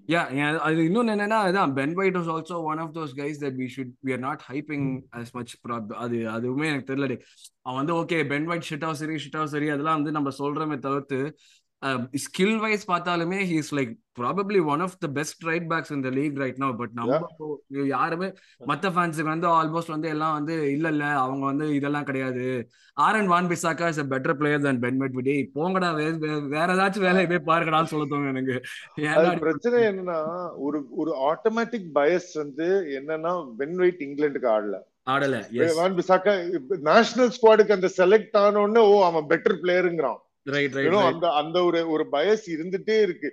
யா அது இன்னொன்னு என்னன்னா அதான் Ben White was also one of those guys that we should we are not hyping as much அது அதுவுமே எனக்கு தெரியல. அவன் வந்து ஓகே பென் வைட் ஷிட்டாவும் சரி ஷிட்டாவும் சரி அதெல்லாம் வந்து நம்ம சொல்றோமே தவிர்த்து ஸ்கில் வைஸ் பார்த்தாலுமே he is like probably one of the best right backs இந்த லீக் ரைட் நோ பட் நம்ம யாருமே மத்த ஃபேன்ஸுக்கு வந்து ஆல்மோஸ்ட் வந்து எல்லாம் வந்து இல்ல இல்ல அவங்க வந்து இதெல்லாம் கிடையாது. Aaron Wan Bissaka is a better player than Ben mate விடி போங்கடா வேற ஏதாச்சும் வேலையை போய் பாருங்கடான்னு சொல்ல தோணும் எனக்கு. பிரச்சனை என்னன்னா ஒரு ஒரு ஆட்டோமேட்டிக் பயஸ் வந்து என்னன்னா வென் வெயிட் இங்கிலாந்துக்கு ஆடல. ஆடல எஸ் வான் பிசாக்கா நேஷனல் ஸ்குவாடுக்கு அந்த செலக்ட் ஆன உடனே ஓ அவன் பெட்டர் பிளேயருங்கிறான் அந்த அந்த ஒரு ஒரு பயஸ் இருந்துட்டே இருக்கு.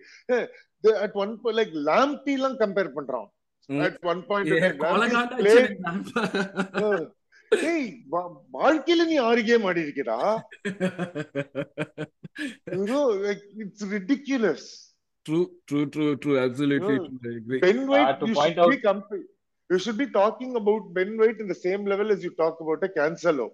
அட் ஒன் லைக் லாம்பி எல்லாம் கம்பேர் பண்றான். அட் ஒன் பாயிண்ட் ஏய் வா- வாழ்க்கையில நீ ஆறு கேம் ஆடி இருக்கடா it's ridiculous true true true true absolutely Ben White to you point should out- be compare you should be talking about Ben White in the same level as you talk about a cancelo.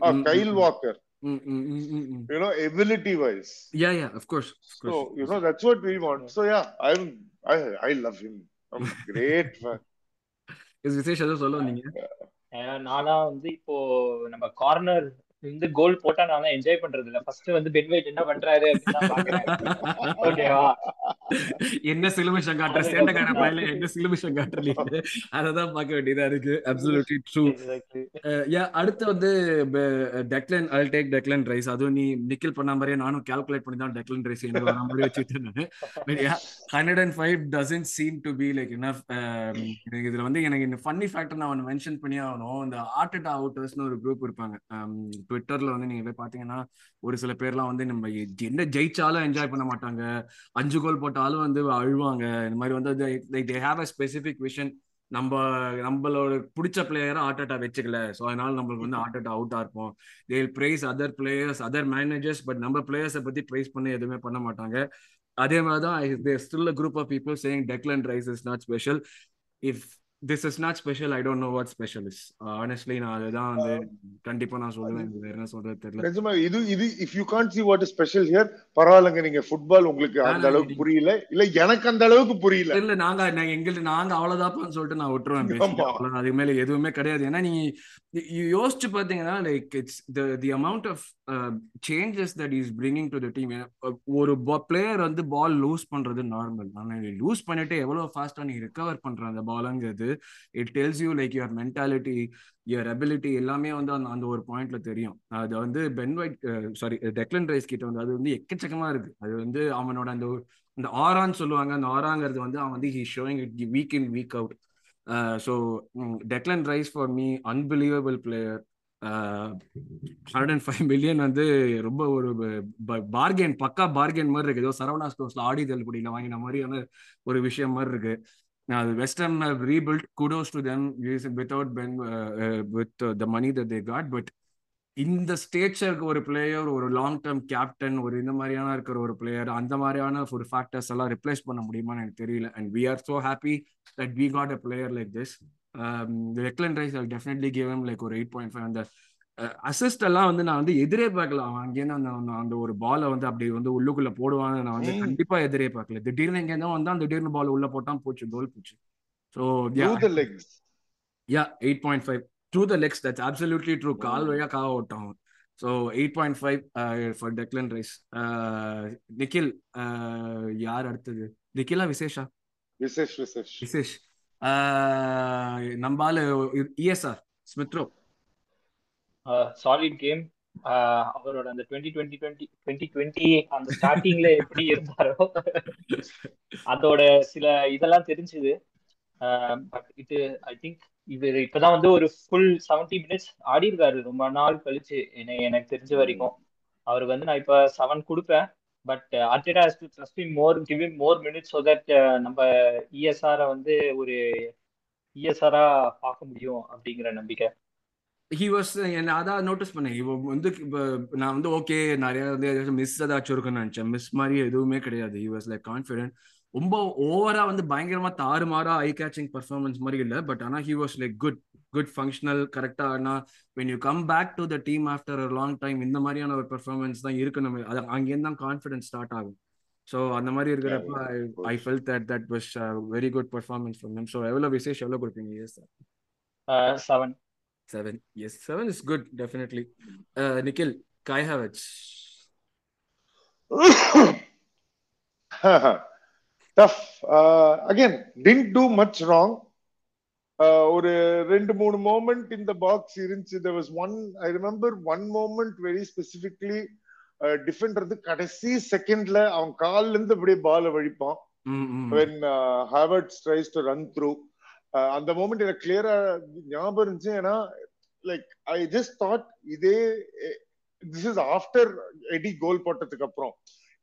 Or kyle walker. You know ability wise yeah yeah of course so you know that's what we want so yeah i'm i i love him i'm great fan is Vishesh ஏதோ சொல்ல வந்தீங்க நானா வந்து இப்போ நம்ம corner இந்த கோல் போட்டா நான் என்ஜாய் பண்றது இல்ல ஃபர்ஸ்ட் வந்து பென் வைட் என்ன பண்றாரு ஓகேவா என்ன சிலுமிஷம் காட்டுற? சேட்டக்கார பையில என்ன சிலுமிஷம் காட்டுற நீ அததான் பார்க்க வேண்டியதா இருக்கு. அப்சல்யூட்லி ட்ரூ யா அடுத்து வந்து டெக்லன் அல் டேக் டெக்லன் ரைஸ் அதுவும் நீ நிக்கில் பண்ண மாதிரியே நானும் கால்குலேட் பண்ணி தான் டெக்லன் ரைஸ் என்ன வர மாதிரி வச்சுட்டு நான். Hundred and five doesn't seem to be like எனக்கு இதுல வந்து எனக்கு இந்த ஃபன்னி ஃபேக்டர் நான் மென்ஷன் பண்ணி ஆகணும். இந்த ஆர்டட் அவுட்டர்ஸ்னு ஒரு குரூப் இருப்பாங்க. ட்விட்டர்ல வந்து நீங்க போய் பாத்தீங்கன்னா ஒரு சில பேர்லாம் வந்து நம்ம என்ன ஜெயிச்சாலும் என்ஜாய் பண்ண மாட்டாங்க. அஞ்சு கோல் போட்டாலும் வந்து அழுவாங்க. இந்த மாதிரி வந்து they have a specific vision நம்ம நம்மளோட பிடிச்ச பிளேயரை அட்டா வச்சுக்கல. ஸோ அதனால நம்மளுக்கு வந்து ஆட்டோட்டா அவுட்டா இருப்போம் they praise other players other managers but நம்ம பிளேயர்ஸை பத்தி பிரைஸ் பண்ணி எதுவுமே பண்ண மாட்டாங்க. அதே மாதிரி தான் still group of people saying Declan Rice is not special if this is not special I don't know what special is honestly நான் அதுதான் வந்து கண்டிப்பா நான் சொல்லுவேன். வேற என்ன சொல்றது தெரியல. நிஜமா இது இது if you can't see what is special here பரவாயில்லைங்க. நீங்க ஃபுட்பால் உங்களுக்கு அந்த அளவுக்கு புரியல. இல்ல எனக்கு அந்த அளவுக்கு புரியல. இல்ல நாங்க நாங்க எங்களுக்கு நாங்க அவ்வளவுதான்ப்பான்னு சொல்லிட்டு நான் விட்டுருவேன். அவ்வளவுதான். அதுக்கு மேல எதுவுமே கிடையாது. ஏன்னா நீங்க you யோசிச்சு பாத்தீங்கன்னா like it's the the amount of changes that is bringing to the team ஒரு பிளேயர் வந்து பால் லூஸ் பண்றது நார்மல் ஆனா லூஸ் பண்ணிட்டு எவ்வளவு ஃபாஸ்டா நீ ரிகவர் பண்ற அந்த பாலுங்கிறது it tells you like your mentality your ability எல்லாமே வந்து அந்த அந்த ஒரு பாயிண்ட்ல தெரியும். அது வந்து Ben White sorry Declan Rice கிட்ட வந்து அது வந்து எக்கச்சக்கமா இருக்கு. அது வந்து அவனோட அந்த அந்த ஆரான்னு சொல்லுவாங்க. அந்த ஆராங்கிறது வந்து அவன் வந்து he showing it week in week out so Declan Rice for me unbelievable player hundred and five million வந்து ரொம்ப ஒரு பார்கென் பக்கா பார்கென் மாதிரி இருக்கு. ஏதோ சரவணா ஸ்டோர்ஸ்ல ஆடி தள்ளுபடியில் வாங்கின மாதிரியான ஒரு விஷயம் மாதிரி இருக்கு. அது western rebuild kudos to them without Ben with the money that they got but இந்த ஸ்டேச்சருக்கு ஒரு பிளேயர் ஒரு லாங் டேர்ம் கேப்டன் ஒரு இந்த மாதிரியான இருக்கிற ஒரு பிளேயர் அந்த மாதிரியான ஒரு ஃபேக்டர்ஸ் எல்லாம் ரிப்ளேஸ் பண்ண முடியுமான்னு எனக்கு தெரியல. And we are so happy that we got a player like this Declan Rice I definitely give like ஒரு எயிட் பாயிண்ட் ஃபைவ் அந்த அசிஸ்ட் எல்லாம் வந்து நான் வந்து எதிரே பார்க்கல. அவன் அங்கேருந்து அந்த அந்த ஒரு பாலை வந்து அப்படி வந்து உள்ளுக்குள்ள போடுவான்னு நான் வந்து கண்டிப்பா எதிரே பார்க்கல. திடீர்னு எங்கேருந்தோ வந்தான் திடீர்னு பால் உள்ள போட்டான் போச்சு கோல் போச்சு. So yeah eight point five through the legs that's absolutely true கால் வழியா காவ விட்டான் so eight point five for Declan Rice Nikhil யார் அடுத்தது? நிக்கிலா விசேஷா? Vishesh Vishesh. Vishesh. நம்பால ESR Smith Rowe solid game அவரோட அந்த twenty twenty twenty twenty twenty அந்த ஸ்டார்டிங்ல எப்படி இருந்தாரோ அதோட சில இதெல்லாம் தெரிஞ்சுது. பட் இது ஐ திங்க் இவர் இப்பதான் வந்து ஒரு ஃபுல் செவன்டி மினிட்ஸ் ஆடி இருக்காரு ரொம்ப நாள் கழிச்சு என்ன எனக்கு தெரிஞ்ச வரைக்கும். அவருக்கு வந்து நான் இப்ப செவன் கொடுப்பேன். But Arteta has to trust in more give him more minutes so that நம்ம இஎஸ்ஆரை வந்து ஒரு இஎஸ்ஆரா பார்க்க முடியும் அப்படிங்கிற நம்பிக்கை. ஹி வாஸ் என்ன அதான் நோட்டீஸ் பண்ணேன். இப்போ வந்து நான் வந்து ஓகே நிறைய வந்து மிஸ் ஏதாச்சும் இருக்குன்னு நினச்சேன். மிஸ் மாதிரி எதுவுமே கிடையாது. ஹி வாஸ் லைக் கான்ஃபிடென்ட் ரொம்ப ஓவரா வந்து பயங்கரமா தாறுமாறா ஐ கேச்சிங் பர்ஃபார்மன்ஸ் மாதிரி இல்லை. பட் ஆனால் he was like good good functional கரெக்டா ஆனா when you come back to the team after a long time இந்த மாதிரியான ஒரு பெர்ஃபார்மன்ஸ் தான் இருக்கு நம்ம அது அங்கேருந்து தான் கான்ஃபிடன்ஸ் ஸ்டார்ட் ஆகும். ஸோ அந்த மாதிரி இருக்கிறப்ப I felt that that was very good performance from them so எவ்வளோ விசேஷ் எவ்வளோ கொடுப்பீங்க? Yes sir seven seven yes seven is good definitely Nikhil Kai Havertz tough. Uh, again, didn't do much wrong. ஒரு ரெண்டு மூணு moment இந்த box இருந்துச்சு. There was one i remember one moment very specifically defender கடைசி செகண்ட்ல அவன் கால்ல இருந்து அப்படியே பால வழிப்பான். when Havertz tries to run through அந்த மோமெண்ட் எனக்கு கிளியரா ஞாபகம் இருந்துச்சு. ஏன்னா லைக் ஐ ஜஸ்ட் தாட் இதே this is after Eddie goal போட்டதுக்கு அப்புறம்.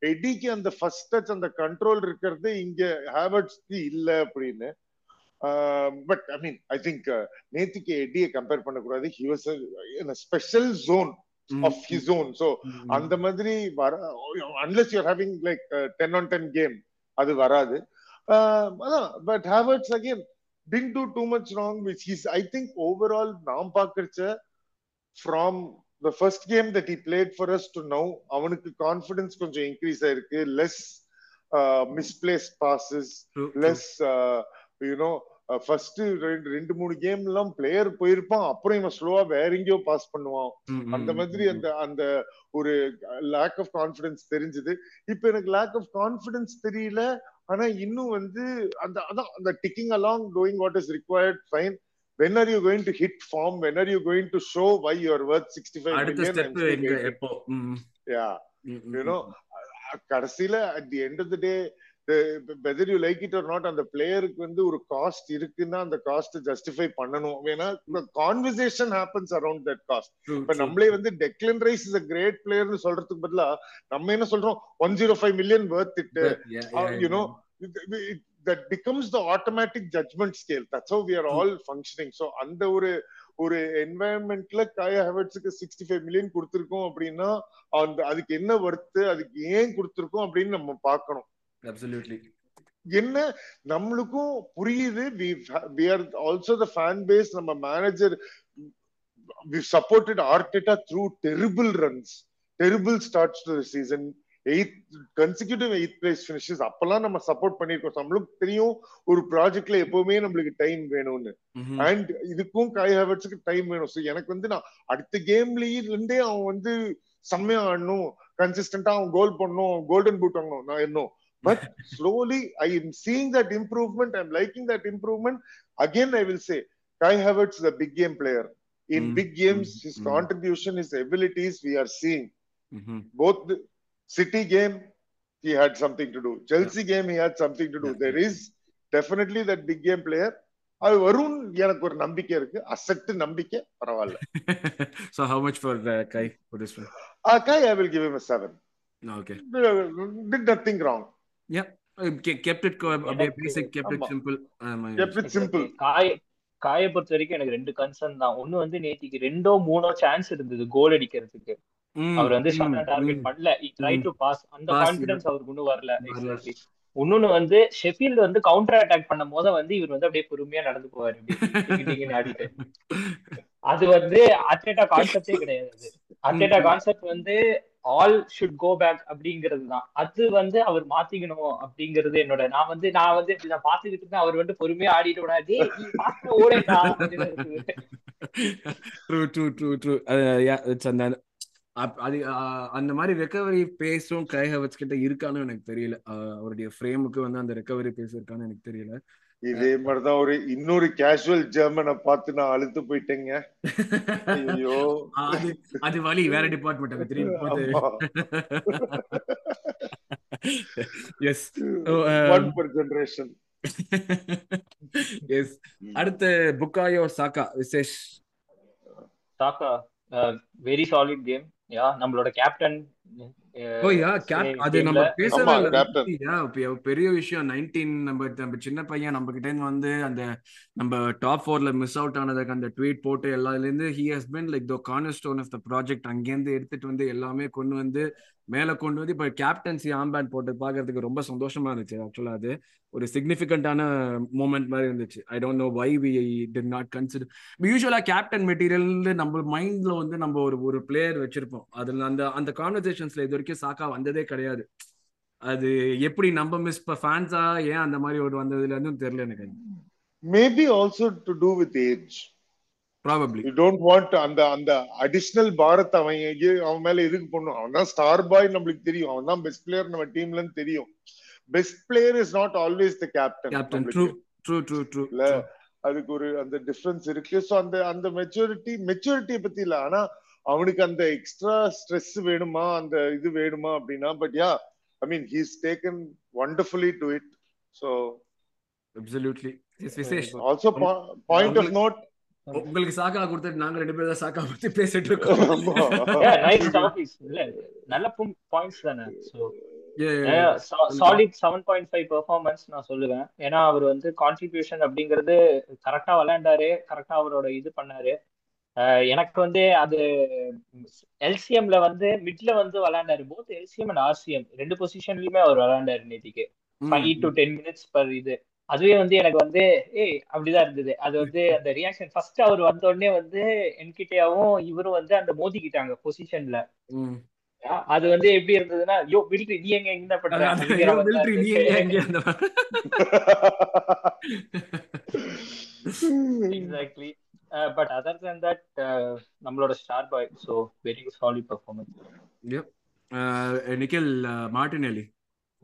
எடிக்கு அந்த ஃபர்ஸ்ட் டச் அந்த கண்ட்ரோல் இருக்கிறது இங்க ஹேவர்ட்ஸ்க்கு இல்ல அப்படின்னு. But I mean I think நேத்திக்கு எடியை கம்பேர் பண்ணக்கூடாது. He was special zone of his own so அந்த மாதிரி வர unless you're having like ten on ten game அது வராது. அதான் but Havertz again didn't do do much wrong which he's I think overall நாம் பார்க்கறச்ச from the first game that he played for us to now அவனுக்கு confidence கொஞ்சம் increase ஆயிருக்கு. Less misplaced passes less you know first ரெண்டு ரெண்டு மூணு game எல்லாம் player போயிருப்பான். அப்புறம் இவன் ஸ்லோவா வேற எங்கேயோ பாஸ் பண்ணுவான். அந்த மாதிரி அந்த அந்த ஒரு லேக் ஆஃப் கான்பிடன்ஸ் தெரிஞ்சது. இப்ப எனக்கு லேக் ஆஃப் கான்பிடன்ஸ் தெரியல. ஆனா இன்னும் வந்து அந்த அதான் அந்த ticking along doing what is required fine when are you going to hit form when are you going to show why you are worth 65 million step எப்போ yeah you know கடைசில at the end whether you like it or not அந்த பிளேயருக்கு வந்து ஒரு cost இருக்குன்னா அந்த cost justify பண்ணணும். ஏன்னா conversation happens around that cost இப்ப நம்மளே வந்து Declan Rice is a great பிளேயர்னு சொல்றதுக்கு பதிலா நம்ம என்ன சொல்றோம்? One zero five million worth it you know that becomes the automatic judgment scale. That's how we are all functioning. So அந்த ஒரு ஒரு என்வாயன்மெண்ட்ல காயா ஹெவர்ட்ஸுக்கு சிக்ஸ்டி ஃபைவ் மில்லியன் கொடுத்துருக்கோம் அப்படின்னா அந்த அதுக்கு என்ன ஒர்த்து அதுக்கு ஏன் கொடுத்துருக்கோம் அப்படின்னு நம்ம பார்க்கணும். என்ன? நம்மளுக்கும் புரியுது. We are also the fan base நம்ம manager we supported Arteta through terrible runs terrible starts to season eighth consecutive eighth place finishes அப்பெல்லாம் நம்ம சப்போர்ட் பண்ணிருக்கோம் நம்மளுக்கு தெரியும் ஒரு ப்ராஜெக்ட்ல எப்பவுமே நம்மளுக்கு டைம் வேணும்னு. அண்ட் இதுக்கும் காய் ஹேவர்ட்ஸுக்கு டைம் வேணும். ஸோ எனக்கு வந்து நான் அடுத்த கேம்லயே இருந்தே அவன் வந்து செம்மையா ஆடணும். கன்சிஸ்டன்டா அவன் கோல் பண்ணணும். கோல்டன் பூட் வாங்கணும். நான் என்னும் But slowly I am seeing that improvement I am liking that improvement again I will say Kai Havertz is a big game player. In Mm, big games, mm, his mm. contribution, his abilities, we are seeing. Mhm. Both the City game, he had something to do. Chelsea game, he had something to do. Yeah, There yeah. is definitely that big game player. அது வரும் எனக்கு ஒரு நம்பிக்கை இருக்கு அசட்டு நம்பிக்கை பரவாயில்ல so how much for uh, Kai for this one? Kai, I will give him a seven. No, okay. Did nothing Uh, அப்படியே. காய காய பொறுத்த வரைக்கும் எனக்கு ரெண்டு கன்சர்ன் தான். ஒண்ணு வந்து நேத்திக்கு ரெண்டோ மூணோ சான்ஸ் இருந்தது கோல் அடிக்கிறதுக்கு. அவர் வந்து டார்கெட். பண்ணல. ட்ரை. டு பாஸ் அந்த Pass, கான்பிடன்ஸ் அவருக்கு இன்னும் வரல இன்னொன்னு வந்து ஷெஃபீல்டு வந்து கவுண்டர் அட்டாக் பண்ணும் போது வந்து இவர் வந்து அப்படியே பொறுமையா நடந்து போவாரு. அது வந்து அட்லேட்டா கான்செப்டே கிடையாது. அது. அட்லேட்டா கான்செப்ட் வந்து ஆல் ஷுட் கோ பேக் அப்படிங்கிறது தான் அது வந்து அவர் மாத்திக்கணும் அப்படிங்கிறது என்னோட நான் வந்து நான் வந்து இப்படி நான் பாத்துக்கிட்டு இருந்தேன் அவர் வந்து பொறுமையா ஆடிட்டு விடாது ஓடேடா true true true true it's அந்த அப்- அது அந்த மாதிரி ரெக்கவரி பேஸும் கை ஹவர்ஸ் கிட்ட இருக்கான்னு எனக்கு தெரியல. அவருடைய ஃப்ரேமுக்கு வந்து அந்த ரெக்கவரி பேஸ் இருக்கான்னு எனக்கு தெரியல. இதே மாதிரிதான் ஒரு இன்னொரு கேஷுவல் ஜெர்மனை பார்த்து நான் அழுத்து போயிட்டேங்க. ஐயோ அது அது வழி வேற டிபார்ட்மெண்ட் திரும்பி ஆமா. Yes one per generation yes அடுத்து புக்காயோ சாக்கா விசேஷ். சாக்கா வெரி சாலிட் கேம் யா நம்மளோட கேப்டன் ஓ யா கேப் அது நம்ம பேசவே பெரிய விஷயம் நைன்டீன் நம்ம நம்ம சின்ன பையன் நம்ம கிட்ட இருந்து வந்து அந்த நம்ம டாப் ஃபோர்ல மிஸ் அவுட் ஆனதுக்கு அந்த ட்வீட் போட்டு எல்லாத்துல இருந்து he has been like the cornerstone of the project அங்கேருந்து எடுத்துட்டு வந்து எல்லாமே கொண்டு வந்து மேல கொண்டு வந்து இப்போ கேப்டன்சி ஆம்பேண்ட் போட்டு பார்க்கறதுக்கு ரொம்ப சந்தோஷமா இருந்துச்சு. ஆக்சுவலா அது ஒரு சிக்னிபிகண்டான மூமெண்ட் மாதிரி இருந்துச்சு. I don't know why we did not consider யூஸ்வலா கேப்டன் மெட்டீரியல் நம்ம மைண்ட்ல வந்து நம்ம ஒரு ஒரு பிளேயர் வச்சிருப்போம். அதுல அந்த அந்த கான்வர்சேஷன்ஸ்ல இது வரைக்கும் சாக்கா வந்ததே கிடையாது. அது எப்படி நம்ம மிஸ் இப்ப ஃபேன்ஸா ஏன் அந்த மாதிரி ஒரு வந்ததுல இருந்து தெரியல எனக்கு. Maybe also to do with age probably you don't want அந்த அந்த அடிஷனல் பாரத் அவன் அவன் மேல எதுக்கு பண்ணும் அவன் தான் ஸ்டார் பாய் நம்மளுக்கு தெரியும். அவன் தான் பெஸ்ட் பிளேயர் நம்ம டீம்ல தெரியும். Best player is not always the captain true true true இல்ல அதுக்கு ஒரு அந்த டிஃபரன்ஸ் இருக்கு. சோ அந்த அந்த மெச்சூரிட்டி மெச்சூரிட்டியை பத்தி இல்ல. ஆனா அவனுக்கு அந்த எக்ஸ்ட்ரா ஸ்ட்ரெஸ் வேணுமா? அந்த இது வேணுமா அப்படின்னா? But yeah I mean he's taken wonderfully to it so absolutely also point of note உங்களுக்கு சாக்கா கொடுத்துட்டு நாங்க ரெண்டு பேரும் தான் சாக்கா பத்தி பேசிட்டு இருக்கோம். நைஸ் டாபிக்ஸ் இல்ல நல்ல பாயிண்ட்ஸ் தானே. Solid seven point five performance நான் சொல்லுவேன். ஏன்னா அவர் வந்து கான்ட்ரிபியூஷன் அப்படிங்கிறது கரெக்டா விளையாண்டாரு. கரெக்டா அவரோட இது பண்ணாரு. எனக்கு வந்து அது எல்சிஎம்ல வந்து மிட்ல வந்து விளையாண்டாரு. போத் எல்சிஎம் அண்ட் ஆர்சிஎம் ரெண்டு பொசிஷன்லயுமே அவர் விளையாண்டாரு நேத்திக்கு. Five to ten minutes per இது. அதுவே வந்து எனக்கு வந்து ஏய் அப்படிதான் இருந்தது. அது வந்து அந்த ரியாக்ஷன் ஃபர்ஸ்ட் அவர் வந்த உடனே வந்து என்கிட்டயாவும் இவரும் வந்து அந்த மோதிக்கிட்டாங்க பொசிஷன்ல. அது வந்து எப்படி இருந்ததுன்னா யோ மிலிட்ரி நீ எங்க என்ன பண்ற? Exactly but other than that நம்மளோட star boy so very solid performance Yep. Uh, Nikhil Martinelli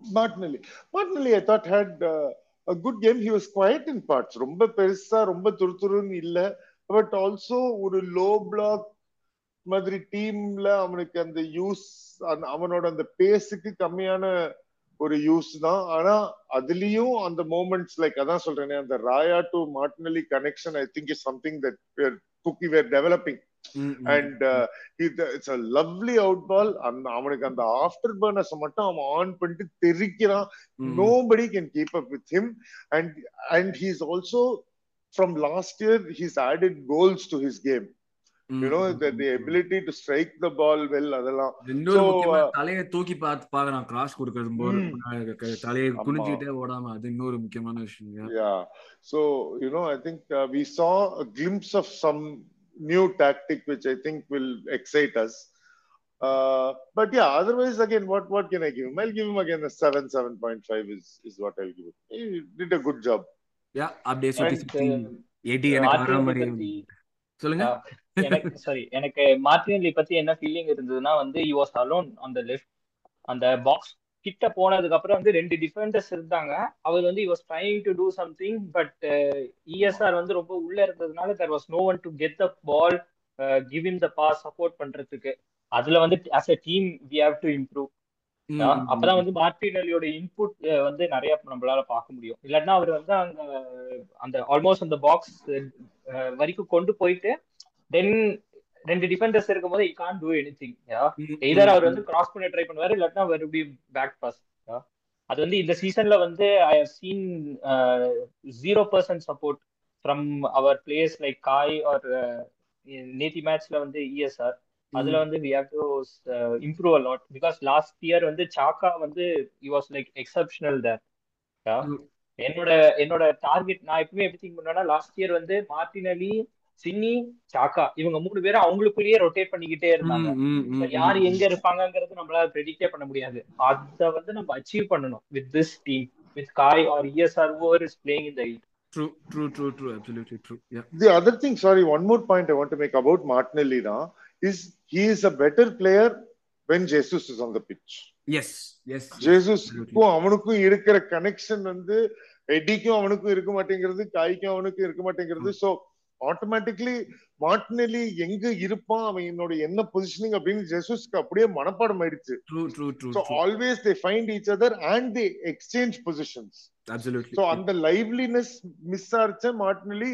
Martinelli. Martinelli, I thought had good game he was quiet in parts ரொம்ப பெருசா ரொம்ப துருதுருன்னு இல்ல. பட் ஆல்சோ ஒரு லோ பிளாக் மாதிரி டீம்ல அவனுக்கு அந்த யூஸ் அவனோட அந்த பேஸுக்கு கம்மியான ஒரு யூஸ் தான். ஆனா அதுலயும் அந்த மூமெண்ட்ஸ் லைக் அதான் சொல்றேனே அந்த Raya to Martinelli connection I think is something that cookie were developing and it's a lovely out ball அந்த அவனுக்கு அந்த ஆஃப்டர் பர்னர்ஸ் மட்டும் அவன் ஆன் பண்ணிட்டு தெரிக்கிறான். Nobody can keep up with him and and he's also from last year he's added goals to his game you know the ability to strike the ball well அதெல்லாம். தலையை தூக்கி பார்த்து பாக்குறான் cross கொடுக்கறது போது. தலையை. குனிஞ்சிட்டே ஓடாம அது இன்னொரு முக்கியமான விஷயம் a glimpse of some new tactic which I think will excite us. Uh, but yeah, otherwise, again, what what can I give him? I'll give him again a seven, seven point five is is what I'll give him. He did a good job. Yeah, uh, Eddie எனக்கு வர மாதிரி சொல்லுங்க எனக்கு sorry எனக்கு Martinelli பத்தி என்ன feeling இருந்ததுன்னா வந்து you was alone on the left அந்த பாக்ஸ் கிட்ட போனதுக்கு அப்புறம் வந்து ரெண்டு டிஃபெண்டர்ஸ் இருந்தாங்க. அவர் வந்து was trying to do something but ESR வந்து ரொம்ப உள்ள இருந்ததுனால there was no one to get the ball give him the pass support பண்றதுக்கு. அதுல வந்து as a team we have to improve அப்பதான் வந்து மார்டினலியோட இன்புட் வந்து நிறைய நம்மளால பார்க்க முடியும். இல்லாட்டினா அவர் வந்து அந்த அந்த ஆல்மோஸ்ட் அந்த பாக்ஸ் வரைக்கும் கொண்டு போயிட்டு தென் ரெண்டு டிஃபெண்டர்ஸ் இருக்கும் போது he can't do anything either அவர் வந்து கிராஸ் பண்ண ட்ரை பண்ணுவாரு இல்லாட்டினா மறுபடியும் பேக் பாஸ் அது வந்து இந்த சீசன்ல வந்து I have seen zero percent support from our players like Kai or நேத்தி மேட்ச்ல வந்து இஎஸ்ஆர் அதுல வந்து we have to improve a lot because last year வந்து சாக்கா வந்து he was like exceptional there என்னோட என்னோட டார்கெட் நான் எப்பவுமே எப்படி திங்க் பண்ணேன்னா லாஸ்ட் இயர் வந்து மார்டினலி சின்னி சாக்கா இவங்க மூணு பேரும் அவங்களுக்குள்ளேயே ரொட்டேட் பண்ணிக்கிட்டே இருந்தாங்க யார் எங்க இருப்பாங்கிறது நம்மளால ப்ரெடிக்டே பண்ண முடியாது அத வந்து நம்ம அச்சீவ் பண்ணணும் with this team with Kai or ESR over is playing in the True, true, true, true, absolutely true. Yeah. The other thing, sorry, one more point I want to make about Martinelli now is he is a better player when Jesus is on the pitch. Yes, yes. ஜேசுஸ்க்கும் அவனுக்கும் இருக்கிற connection வந்து எடிக்கும் அவனுக்கும் இருக்க மாட்டேங்கிறது காய்க்கும் அவனுக்கும் இருக்க மாட்டேங்கிறது சோ ஆட்டோமேட்டிக்லி மார்டினலி எங்க இருப்பான் அவன் என்னோட என்ன பொசிஷனிங் அப்படின்னு ஜெசூஸ்க்கு அப்படியே மனப்பாடம் ஆயிடுச்சு always they find each other and they exchange positions so அந்த லைவ்லினஸ் மிஸ் ஆச்ச மார்டினலி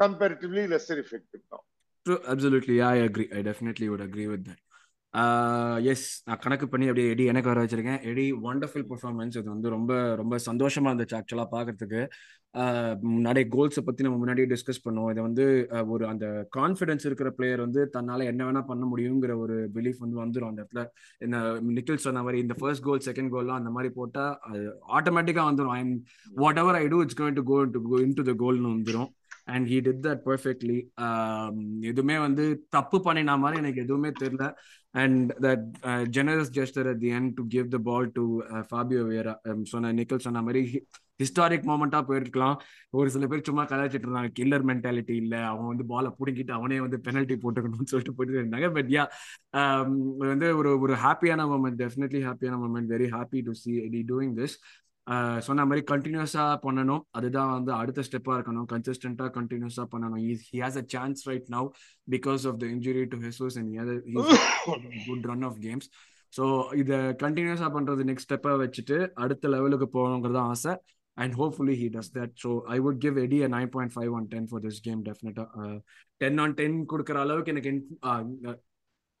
கம்பேரிட்டிவ்லி லெஸ்ஸர் எஃபெக்டிவ் தான் True, absolutely. Yeah, I agree. I definitely would agree with that. Yes நான் கணக்கு பண்ணி அப்படியே எடி எனக்கு வர வச்சிருக்கேன். எடி ஒண்டர்ஃபுல் பர்ஃபார்மன்ஸ் இது வந்து ரொம்ப ரொம்ப சந்தோஷமா இருந்துச்சு ஆக்சுவலாக பார்க்கறதுக்கு நிறைய கோல்ஸை பற்றி நம்ம முன்னாடியே டிஸ்கஸ் பண்ணுவோம். இதை வந்து ஒரு அந்த கான்ஃபிடன்ஸ் இருக்கிற பிளேயர் வந்து தன்னால் என்ன வேணால் பண்ண முடியுங்கிற ஒரு பிலீஃப் வந்து வந்துடும் அந்த இடத்துல இந்த நிக்கில் சொன்ன மாதிரி இந்த ஃபர்ஸ்ட் கோல் செகண்ட் கோல்லாம் அந்த மாதிரி போட்டால் அது ஆட்டோமேட்டிக்காக வந்துடும் I whatever I do it's going to go to go into the கோல்னு வந்துடும் and he did that perfectly எதுவுமே வந்து தப்பு பண்ணின மாதிரி எனக்கு எதுவுமே தெரியல. And that generous gesture at the end to give the ball to Fabio Vieira சொன்ன நிக்கல் சொன்ன மாதிரி ஹிஸ்டாரிக் மூமெண்டா போயிருக்கலாம். ஒரு சில பேர் சும்மா கலாச்சிட்டு இருந்தாங்க. கில்லர் மென்டாலிட்டி இல்ல. அவன் வந்து பாலை பிடுங்கிட்டு அவனே வந்து பெனல்ட்டி போட்டுக்கணும்னு சொல்லிட்டு போயிட்டு இருந்தாங்க. பட் யா um, வந்து ஒரு ஒரு ஹாப்பியான மூமெண்ட் டெஃபினெட்லி ஹாப்பியான moment very happy to see Eddie doing this சொன்ன மாதிரி கண்டினியூஸா பண்ணணும். அதுதான் வந்து அடுத்த ஸ்டெப்பா இருக்கணும். கன்சிஸ்டன்டா கண்டினியூஸா பண்ணணும். He has a chance right now because of the injury to Jesus and good run of games so இதை கண்டினியூஸா பண்றது நெக்ஸ்ட் ஸ்டெப்பா வச்சுட்டு அடுத்த லெவலுக்கு போகணுங்கிறது ஆசை. And hopefully he does that so I would give Eddie a nine point five on ten for this game டெஃபினட்டா டென் ஆன் டென் கொடுக்குற அளவுக்கு எனக்கு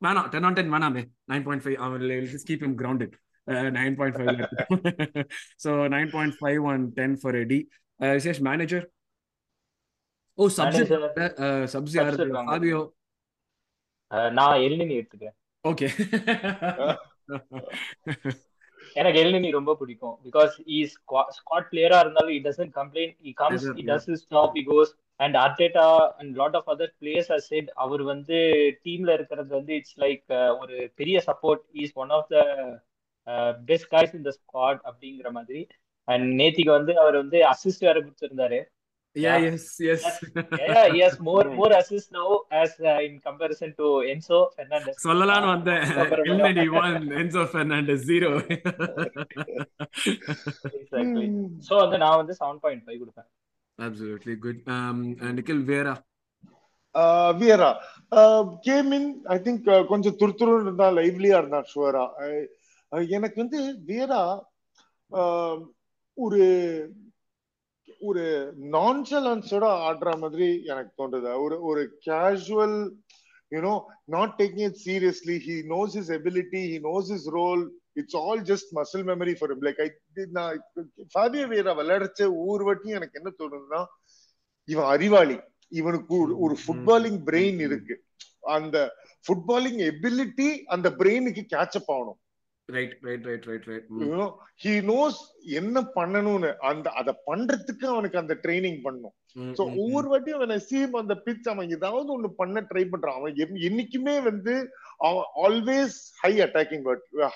வேணாம். டென் ஆன் டென் வேணாமே. நைன் பாயிண்ட் ஃபைவ் அவன் keep him grounded nine point five so nine point five on ten for Eddie Vishesh manager oh subs subs யாரு Fabio நான் எல்லினி எடுத்துக்கிறேன் ஓகே எனக்கு எல்லினி ரொம்ப பிடிக்கும். பிகாஸ் இ ஸ்குவாட் பிளேயரா இருந்தாலும் it doesn't complain he comes he does his stuff he goes and Arteta and lot of other players are set அவர் வந்து டீம்ல இருக்கிறது வந்து இட்ஸ் லைக் ஒரு பெரிய support is one of the best guys in the squad அப்படிங்கிற மாதிரி. And நேத்திக்கு வந்து அவர் வந்து அசிஸ்ட் வேற கொடுத்திருந்தாரு. Yeah, yes, yes. yeah, yes, more more assists now as uh, in comparison to Enzo Fernandez. சொல்லலாம்னு வந்தேன். எல்மெடி one Enzo Fernandez zero exactly so வந்து நான் வந்து 7.5 கொடுப்பேன். Absolutely good. Um, uh, Nikhil Vera. Uh, Vera. Uh, came in, I think uh, கொஞ்சம் துருத்துரு இருந்தா லைவ்லியா இருந்தா ஷுவரா எனக்கு வந்து வேரா ஒரு ஒரு நான்சலன்ஸோட ஆடுற மாதிரி எனக்கு தோன்றுது. ஒரு ஒரு casual you know not taking it seriously he knows his ability he knows his role it's all just muscle memory for like I நான் ஃபாபியோ வீரா விளையாடிச்ச ஊர் வட்டியும் எனக்கு என்ன தோணுதுன்னா இவன் அறிவாளி. இவனுக்கு ஒரு ஃபுட்பாலிங் பிரெயின் இருக்கு. அந்த ஃபுட்பாலிங் எபிலிட்டி அந்த பிரெயினுக்கு கேட்சப் ஆகணும். Right right right right right he knows என்ன பண்ணணும்னு. அந்த அத பண்றதுக்கு அவனுக்கு அந்த ட்ரைனிங் பண்ணும். சோ ஒவ்வொரு வாட்டியும் அவன் சீம் அந்த பிச் அவன் ஏதாவது ஒண்ணு பண்ண ட்ரை பண்றான். அவன் என்னைக்குமே வந்து அவன் always high attacking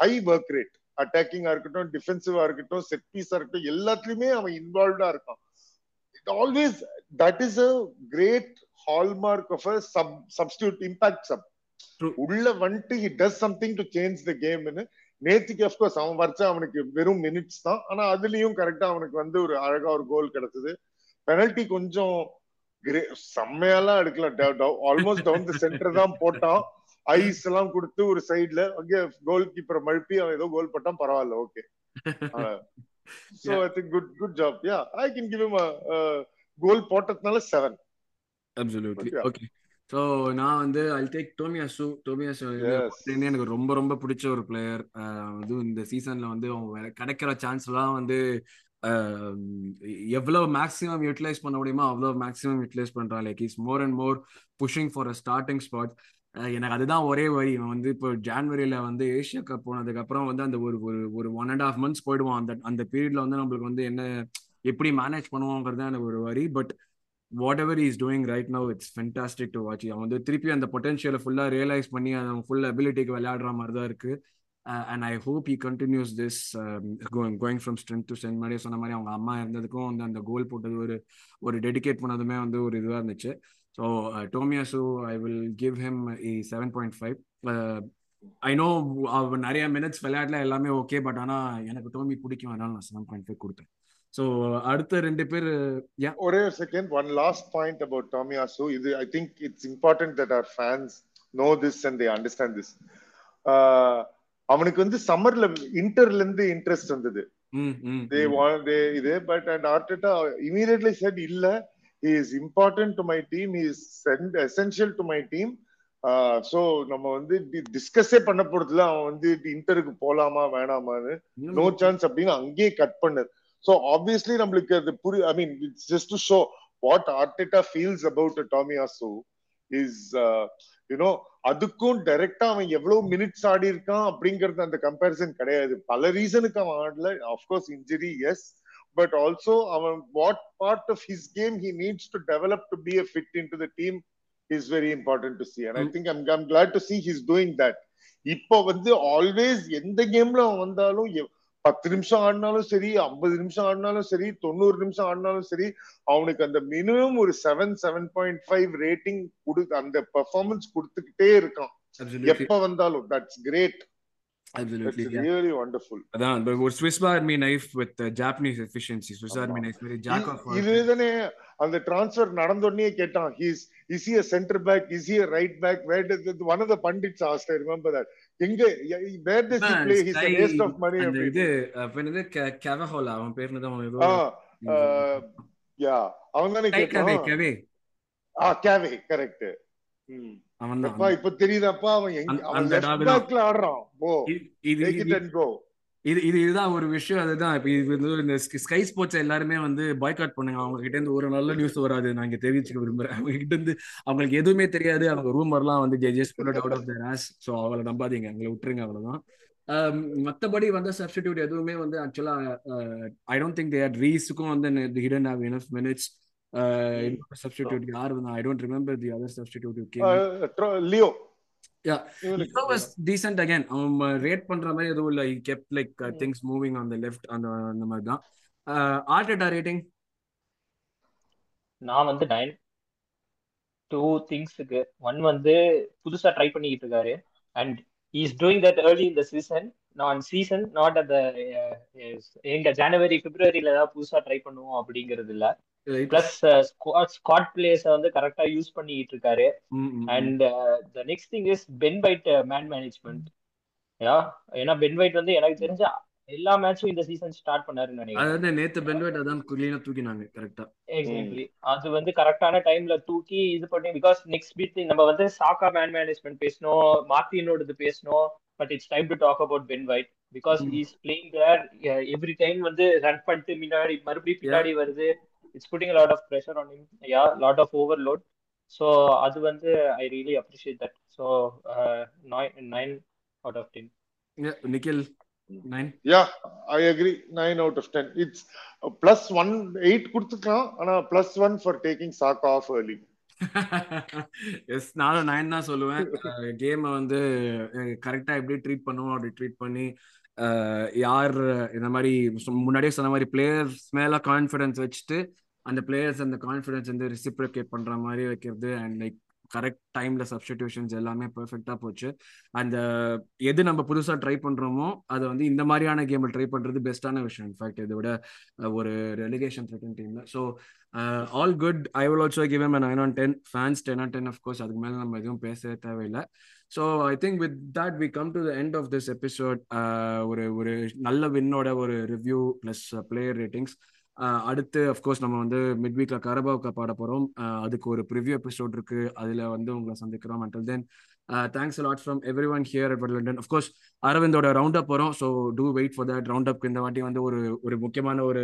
high work rate அட்டாக்கிங்கா இருக்கட்டும் டிஃபென்சிவா இருக்கட்டும் செட் பீஸா இருக்கட்டும் எல்லாத்துலயுமே அவன் இன்வால்வ்டா இருக்கான். Always that is a great hallmark of a sub substitute impact sub உள்ள வந்துட்டு he does something to change the கேம்னு நேத்திக்கு அப்கோர்ஸ் அவன் வரைச்சா அவனுக்கு வெறும் மினிட்ஸ் தான். ஆனா அதுலயும் கரெக்டா அவனுக்கு வந்து ஒரு அழகா ஒரு கோல் கிடைச்சது. பெனல்டி கொஞ்சம் செம்மையெல்லாம் எடுக்கல. ஆல்மோஸ்ட் டவுன் த சென்டர் தான் போட்டான். ஐஸ் எல்லாம் கொடுத்து ஒரு சைடுல அங்கே கோல் கீப்பரை மழுப்பி அவன் ஏதோ கோல் போட்டான். பரவாயில்ல okay so I think good good job yeah I can give him goal போட்டதுனால செவன் அப்சல்யூட்லி ஓகே ஸோ நான் வந்து ஐ டேக் டோமியாசு டோமியாசு எனக்கு ரொம்ப ரொம்ப பிடிச்ச ஒரு பிளேயர் அதுவும் இந்த சீசன்ல வந்து அவங்க கிடைக்கிற சான்ஸ்லாம் வந்து எவ்வளவு மேக்ஸிமம் யூட்டிலைஸ் பண்ண முடியுமோ அவ்வளவு மேக்ஸிமம் யூட்டிலைஸ் பண்றான். Like is more and more pushing for a starting spot எனக்கு அதுதான் ஒரே வரி இவன் வந்து இப்போ ஜான்வரியில வந்து ஏஷியா கப் போனதுக்கு அப்புறம் வந்து அந்த ஒரு ஒரு ஒரு ஒன் அண்ட் ஆஃப் மந்த்ஸ் போயிடுவான். அந்த அந்த பீரியட்ல வந்து நம்மளுக்கு வந்து என்ன எப்படி மேனேஜ் பண்ணுவோங்கிறது எனக்கு ஒரு வரி but whatever is doing right no it's fantastic to watch அவன் வந்து திருப்பி அந்த பொட்டன்ஷியலை ஃபுல்லாக ரியலைஸ் பண்ணி அவன் ஃபுல் அபிலிட்டிக்கு விளையாடுற மாதிரி தான் இருக்கு and I hope he continues this going from strength to strength மாதிரி சொன்ன மாதிரி அவங்க அம்மா இருந்ததுக்கும் வந்து அந்த கோல் போட்டது ஒரு ஒரு டெடிகேட் பண்ணதுமே வந்து ஒரு இதுவாக இருந்துச்சு. So Tomiyasu I will give him a seven point five I know நிறைய மினிட்ஸ் விளையாடல எல்லாமே ஓகே பட் ஆனால் எனக்கு டோமி பிடிக்கும். அதனால நான் செவன் பாயிண்ட் ஃபைவ் கொடுத்தேன். ஸோ அடுத்த ரெண்டு பேர் ஒரே ஒரு second one last point about Tomiyasu இது I think it's important that our fans know this and they understand this அவனுக்கு வந்து சம்மர்ல இன்டர்ல இருந்து இன்ட்ரெஸ்ட் வந்தது. தே தே இது but and Arteta immediately said இல்ல he is important to my team is essential to my team so நம்ம வந்து டிஸ்கஸே பண்ண போறதுல அவன் வந்து இன்டருக்கு போலாமா வேணாமான்னு? நோ சான்ஸ் அப்படின்னு அங்கேயே கட் பண்ணது சோ ஆப்வியஸ்லி நம்மளுக்கு அது புரி I mean it's just to show what Arteta feels about Tomiyasu is you know அதுக்கும் டைரக்டா அவன் எவ்வளவு மினிட்ஸ் ஆடி இருக்கான் அப்படிங்கறது அந்த கம்பேரிசன் கிடையாது. பல ரீசனுக்கு அவன் ஆடல. Of course injury yes but also அவன் what part of his game he needs to develop to be a fit in to the team is very important to see and I think I'm I'm glad to see his doing that இப்போ வந்து always எந்த கேம்ல அவன் வந்தாலும் பத்து நிமிஷம் ஆடினாலும் சரி ஐம்பது நிமிஷம் ஆடினாலும் சரி தொண்ணூறு நிமிஷம் ஆடினாலும் சரி அவனுக்கு அந்த மினிமம் ஒரு seven seven point five rating கொடு அந்த பெர்ஃபார்மன்ஸ் கொடுத்துக்கிட்டே இருக்கான். எப்ப வந்தாலும் that's great Absolutely, That's yeah. really wonderful. அதான் ஒரு Swiss army knife with Japanese efficiency Swiss army knife மாதிரி ஜாக் ஆஃப் இதுதானே அந்த டிரான்ஸ்ஃபர் நடந்த உடனே கேட்டான் இஸ் ஹி எங்க where does he play his waste of money அந்த இது என்னது? கெவஹோலா அவன் பேர் என்னது? அவன் ஏதோ யா அவன் தானே கெவே கெவே ஆ கேவே கரெக்ட் அவன் அப்பா இப்ப தெரியுதாப்பா அவன் எங்க அந்த- அவன் லெஃப்ட் தான். பேக்ல ஆடுறான். ஓ இது கோ இது இது இதுதான் ஒரு விஷயம் அதுதான். இப்ப இது வந்து இந்த ஸ்கை ஸ்போர்ட்ஸ் எல்லாருமே வந்து பாய்காட் பண்ணுங்க. அவங்க கிட்ட இருந்து ஒரு நல்ல நியூஸ் வராது. நான் இங்க தெரிவிச்சுக்க விரும்புறேன். அவங்க கிட்ட இருந்து அவங்களுக்கு எதுவுமே தெரியாது. அவங்க ரூமர்லாம் வந்து judges pulled out of the ass so அவளை நம்பாதீங்க. அவங்களை விட்டுருங்க அவ்வளவுதான். மத்தபடி வந்து சப்ஸ்டிடியூட் எதுவுமே வந்து ஆக்சுவலா ஐ டோன்ட் திங்க் தேர் ரீஸுக்கும் வந்து he didn't have enough minutes substitute யார் வந்து I don't remember the other substitute Leo. Yeah. இவனுக்கு Leo was decent again. அவன் ரேட் பண்ற மாதிரி எதுவும் இல்ல. He kept like uh, things moving on the left அந்த அந்த மாதிரி தான். ஆர்டேட்டா ரேட்டிங் நான் வந்து நைன் டூ திங்ஸுக்கு ஒன் வந்து புதுசா ட்ரை பண்ணிக்கிட்டு இருக்காரு and is doing that early இந்த சீசன் நான் சீசன் நாட் அந்த எங்க ஜனவரி பிப்ரவரியில ஏதாவது புதுசா ட்ரை பண்ணுவோம் அப்படிங்கிறது இல்ல பிளஸ் ஸ்காட் பிளேயர்ஸ் வந்து கரெக்டா யூஸ் பண்ணிக்கிட்டு இருக்காரு. And the next thing is Ben White man management ஏன்னா பென் வைட் வந்து எனக்கு தெரிஞ்ச எல்லா மேட்சும் இந்த சீசன் ஸ்டார்ட் பண்ணாருன்னு நினைக்கிறேன். அதாவது நேத்து பென்வேட் அதான் குலீனா தூக்கினாங்க கரெக்டா. எக்ஸாக்ட்லி அது வந்து கரெக்டான டைம்ல தூக்கி இது பண்ணி பிகாஸ் நெக்ஸ்ட் பீட் நம்ம வந்து சாக்கா மேன் மேனேஜ்மெண்ட் பேசணும் மார்டினோடது பேசணும் but it's time to talk about Ben White because. Is playing there every time வந்து ரன் பண்ணிட்டு முன்னாடி மறுபடியும் பின்னாடி வருது. It's putting lot of pressure on him yeah lot of overload so அது வந்து I really appreciate that so nine out of ten Nikhil nine yeah I agree nine out of ten it's plus one eight கொடுத்துக்கலாம் ஆனா plus one for taking Saka off early yes நானும் nine தான் சொல்லுவேன். கேமை வந்து கரெக்டா எப்படி treat பண்ணுவோம் அப்படி ட்ரீட் பண்ணி யார் இந்த மாதிரி முன்னாடியே சொன்ன மாதிரி பிளேயர்ஸ் மேல கான்ஃபிடன்ஸ் வச்சுட்டு அந்த பிளேயர்ஸ் அந்த கான்ஃபிடன்ஸ் வந்து ரிசிப்ரிகேட் பண்ற மாதிரி வைக்கிறது அண்ட் லைக் கரெக்ட் டைம்ல சப்ஸ்டிடியூஷன்ஸ் எல்லாமே பெர்ஃபெக்டா போச்சு. அந்த எது நம்ம புதுசா ட்ரை பண்றோமோ அதை வந்து இந்த மாதிரியான கேமில் ட்ரை பண்றது பெஸ்டான விஷயம். இன்ஃபேக்ட் இதை விட ஒரு ரெலிகேஷன் த்ரெட்டன் டீம்ல so all good I will also give him nine on ten fans ten on ten course அதுக்கு மேலே நம்ம எதுவும் பேச தேவையில்லை. So I think with that we come to the end of this episode ஒரு ஒரு நல்ல வின்னோட ஒரு ரிவ்யூ ப்ளஸ் பிளேயர் ரேட்டிங்ஸ் அடுத்து அஃப்கோர்ஸ் நம்ம வந்து மிட் வீக்ல கரபாவுக்கு பாட போகிறோம் போறோம் uh, அதுக்கு ஒரு ப்ரிவியூ எபிசோட் இருக்கு. அதுல வந்து உங்களை சந்திக்கிறோம். Until then thanks lot from everyone here at London of course அரவிந்தோட round up வரும் so do wait for that round up இந்த வாட்டி வந்து ஒரு ஒரு முக்கியமான ஒரு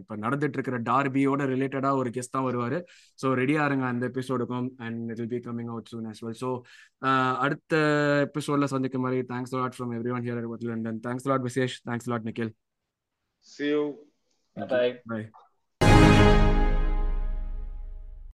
இப்போ நடந்துட்டு இருக்கிற டார்பியோட ரிலேட்டடா ஒரு கெஸ்ட் தான் வருவாரு. ஸோ ரெடியா இருங்க அந்த எபிசோடுக்கும் and it will be coming out soon as well. So அடுத்த எபிசோட்ல சந்திக்கும் மாதிரி thanks lot from everyone here at London thanks lot Vishesh thanks lot Nikhil See you. Bye. Bye.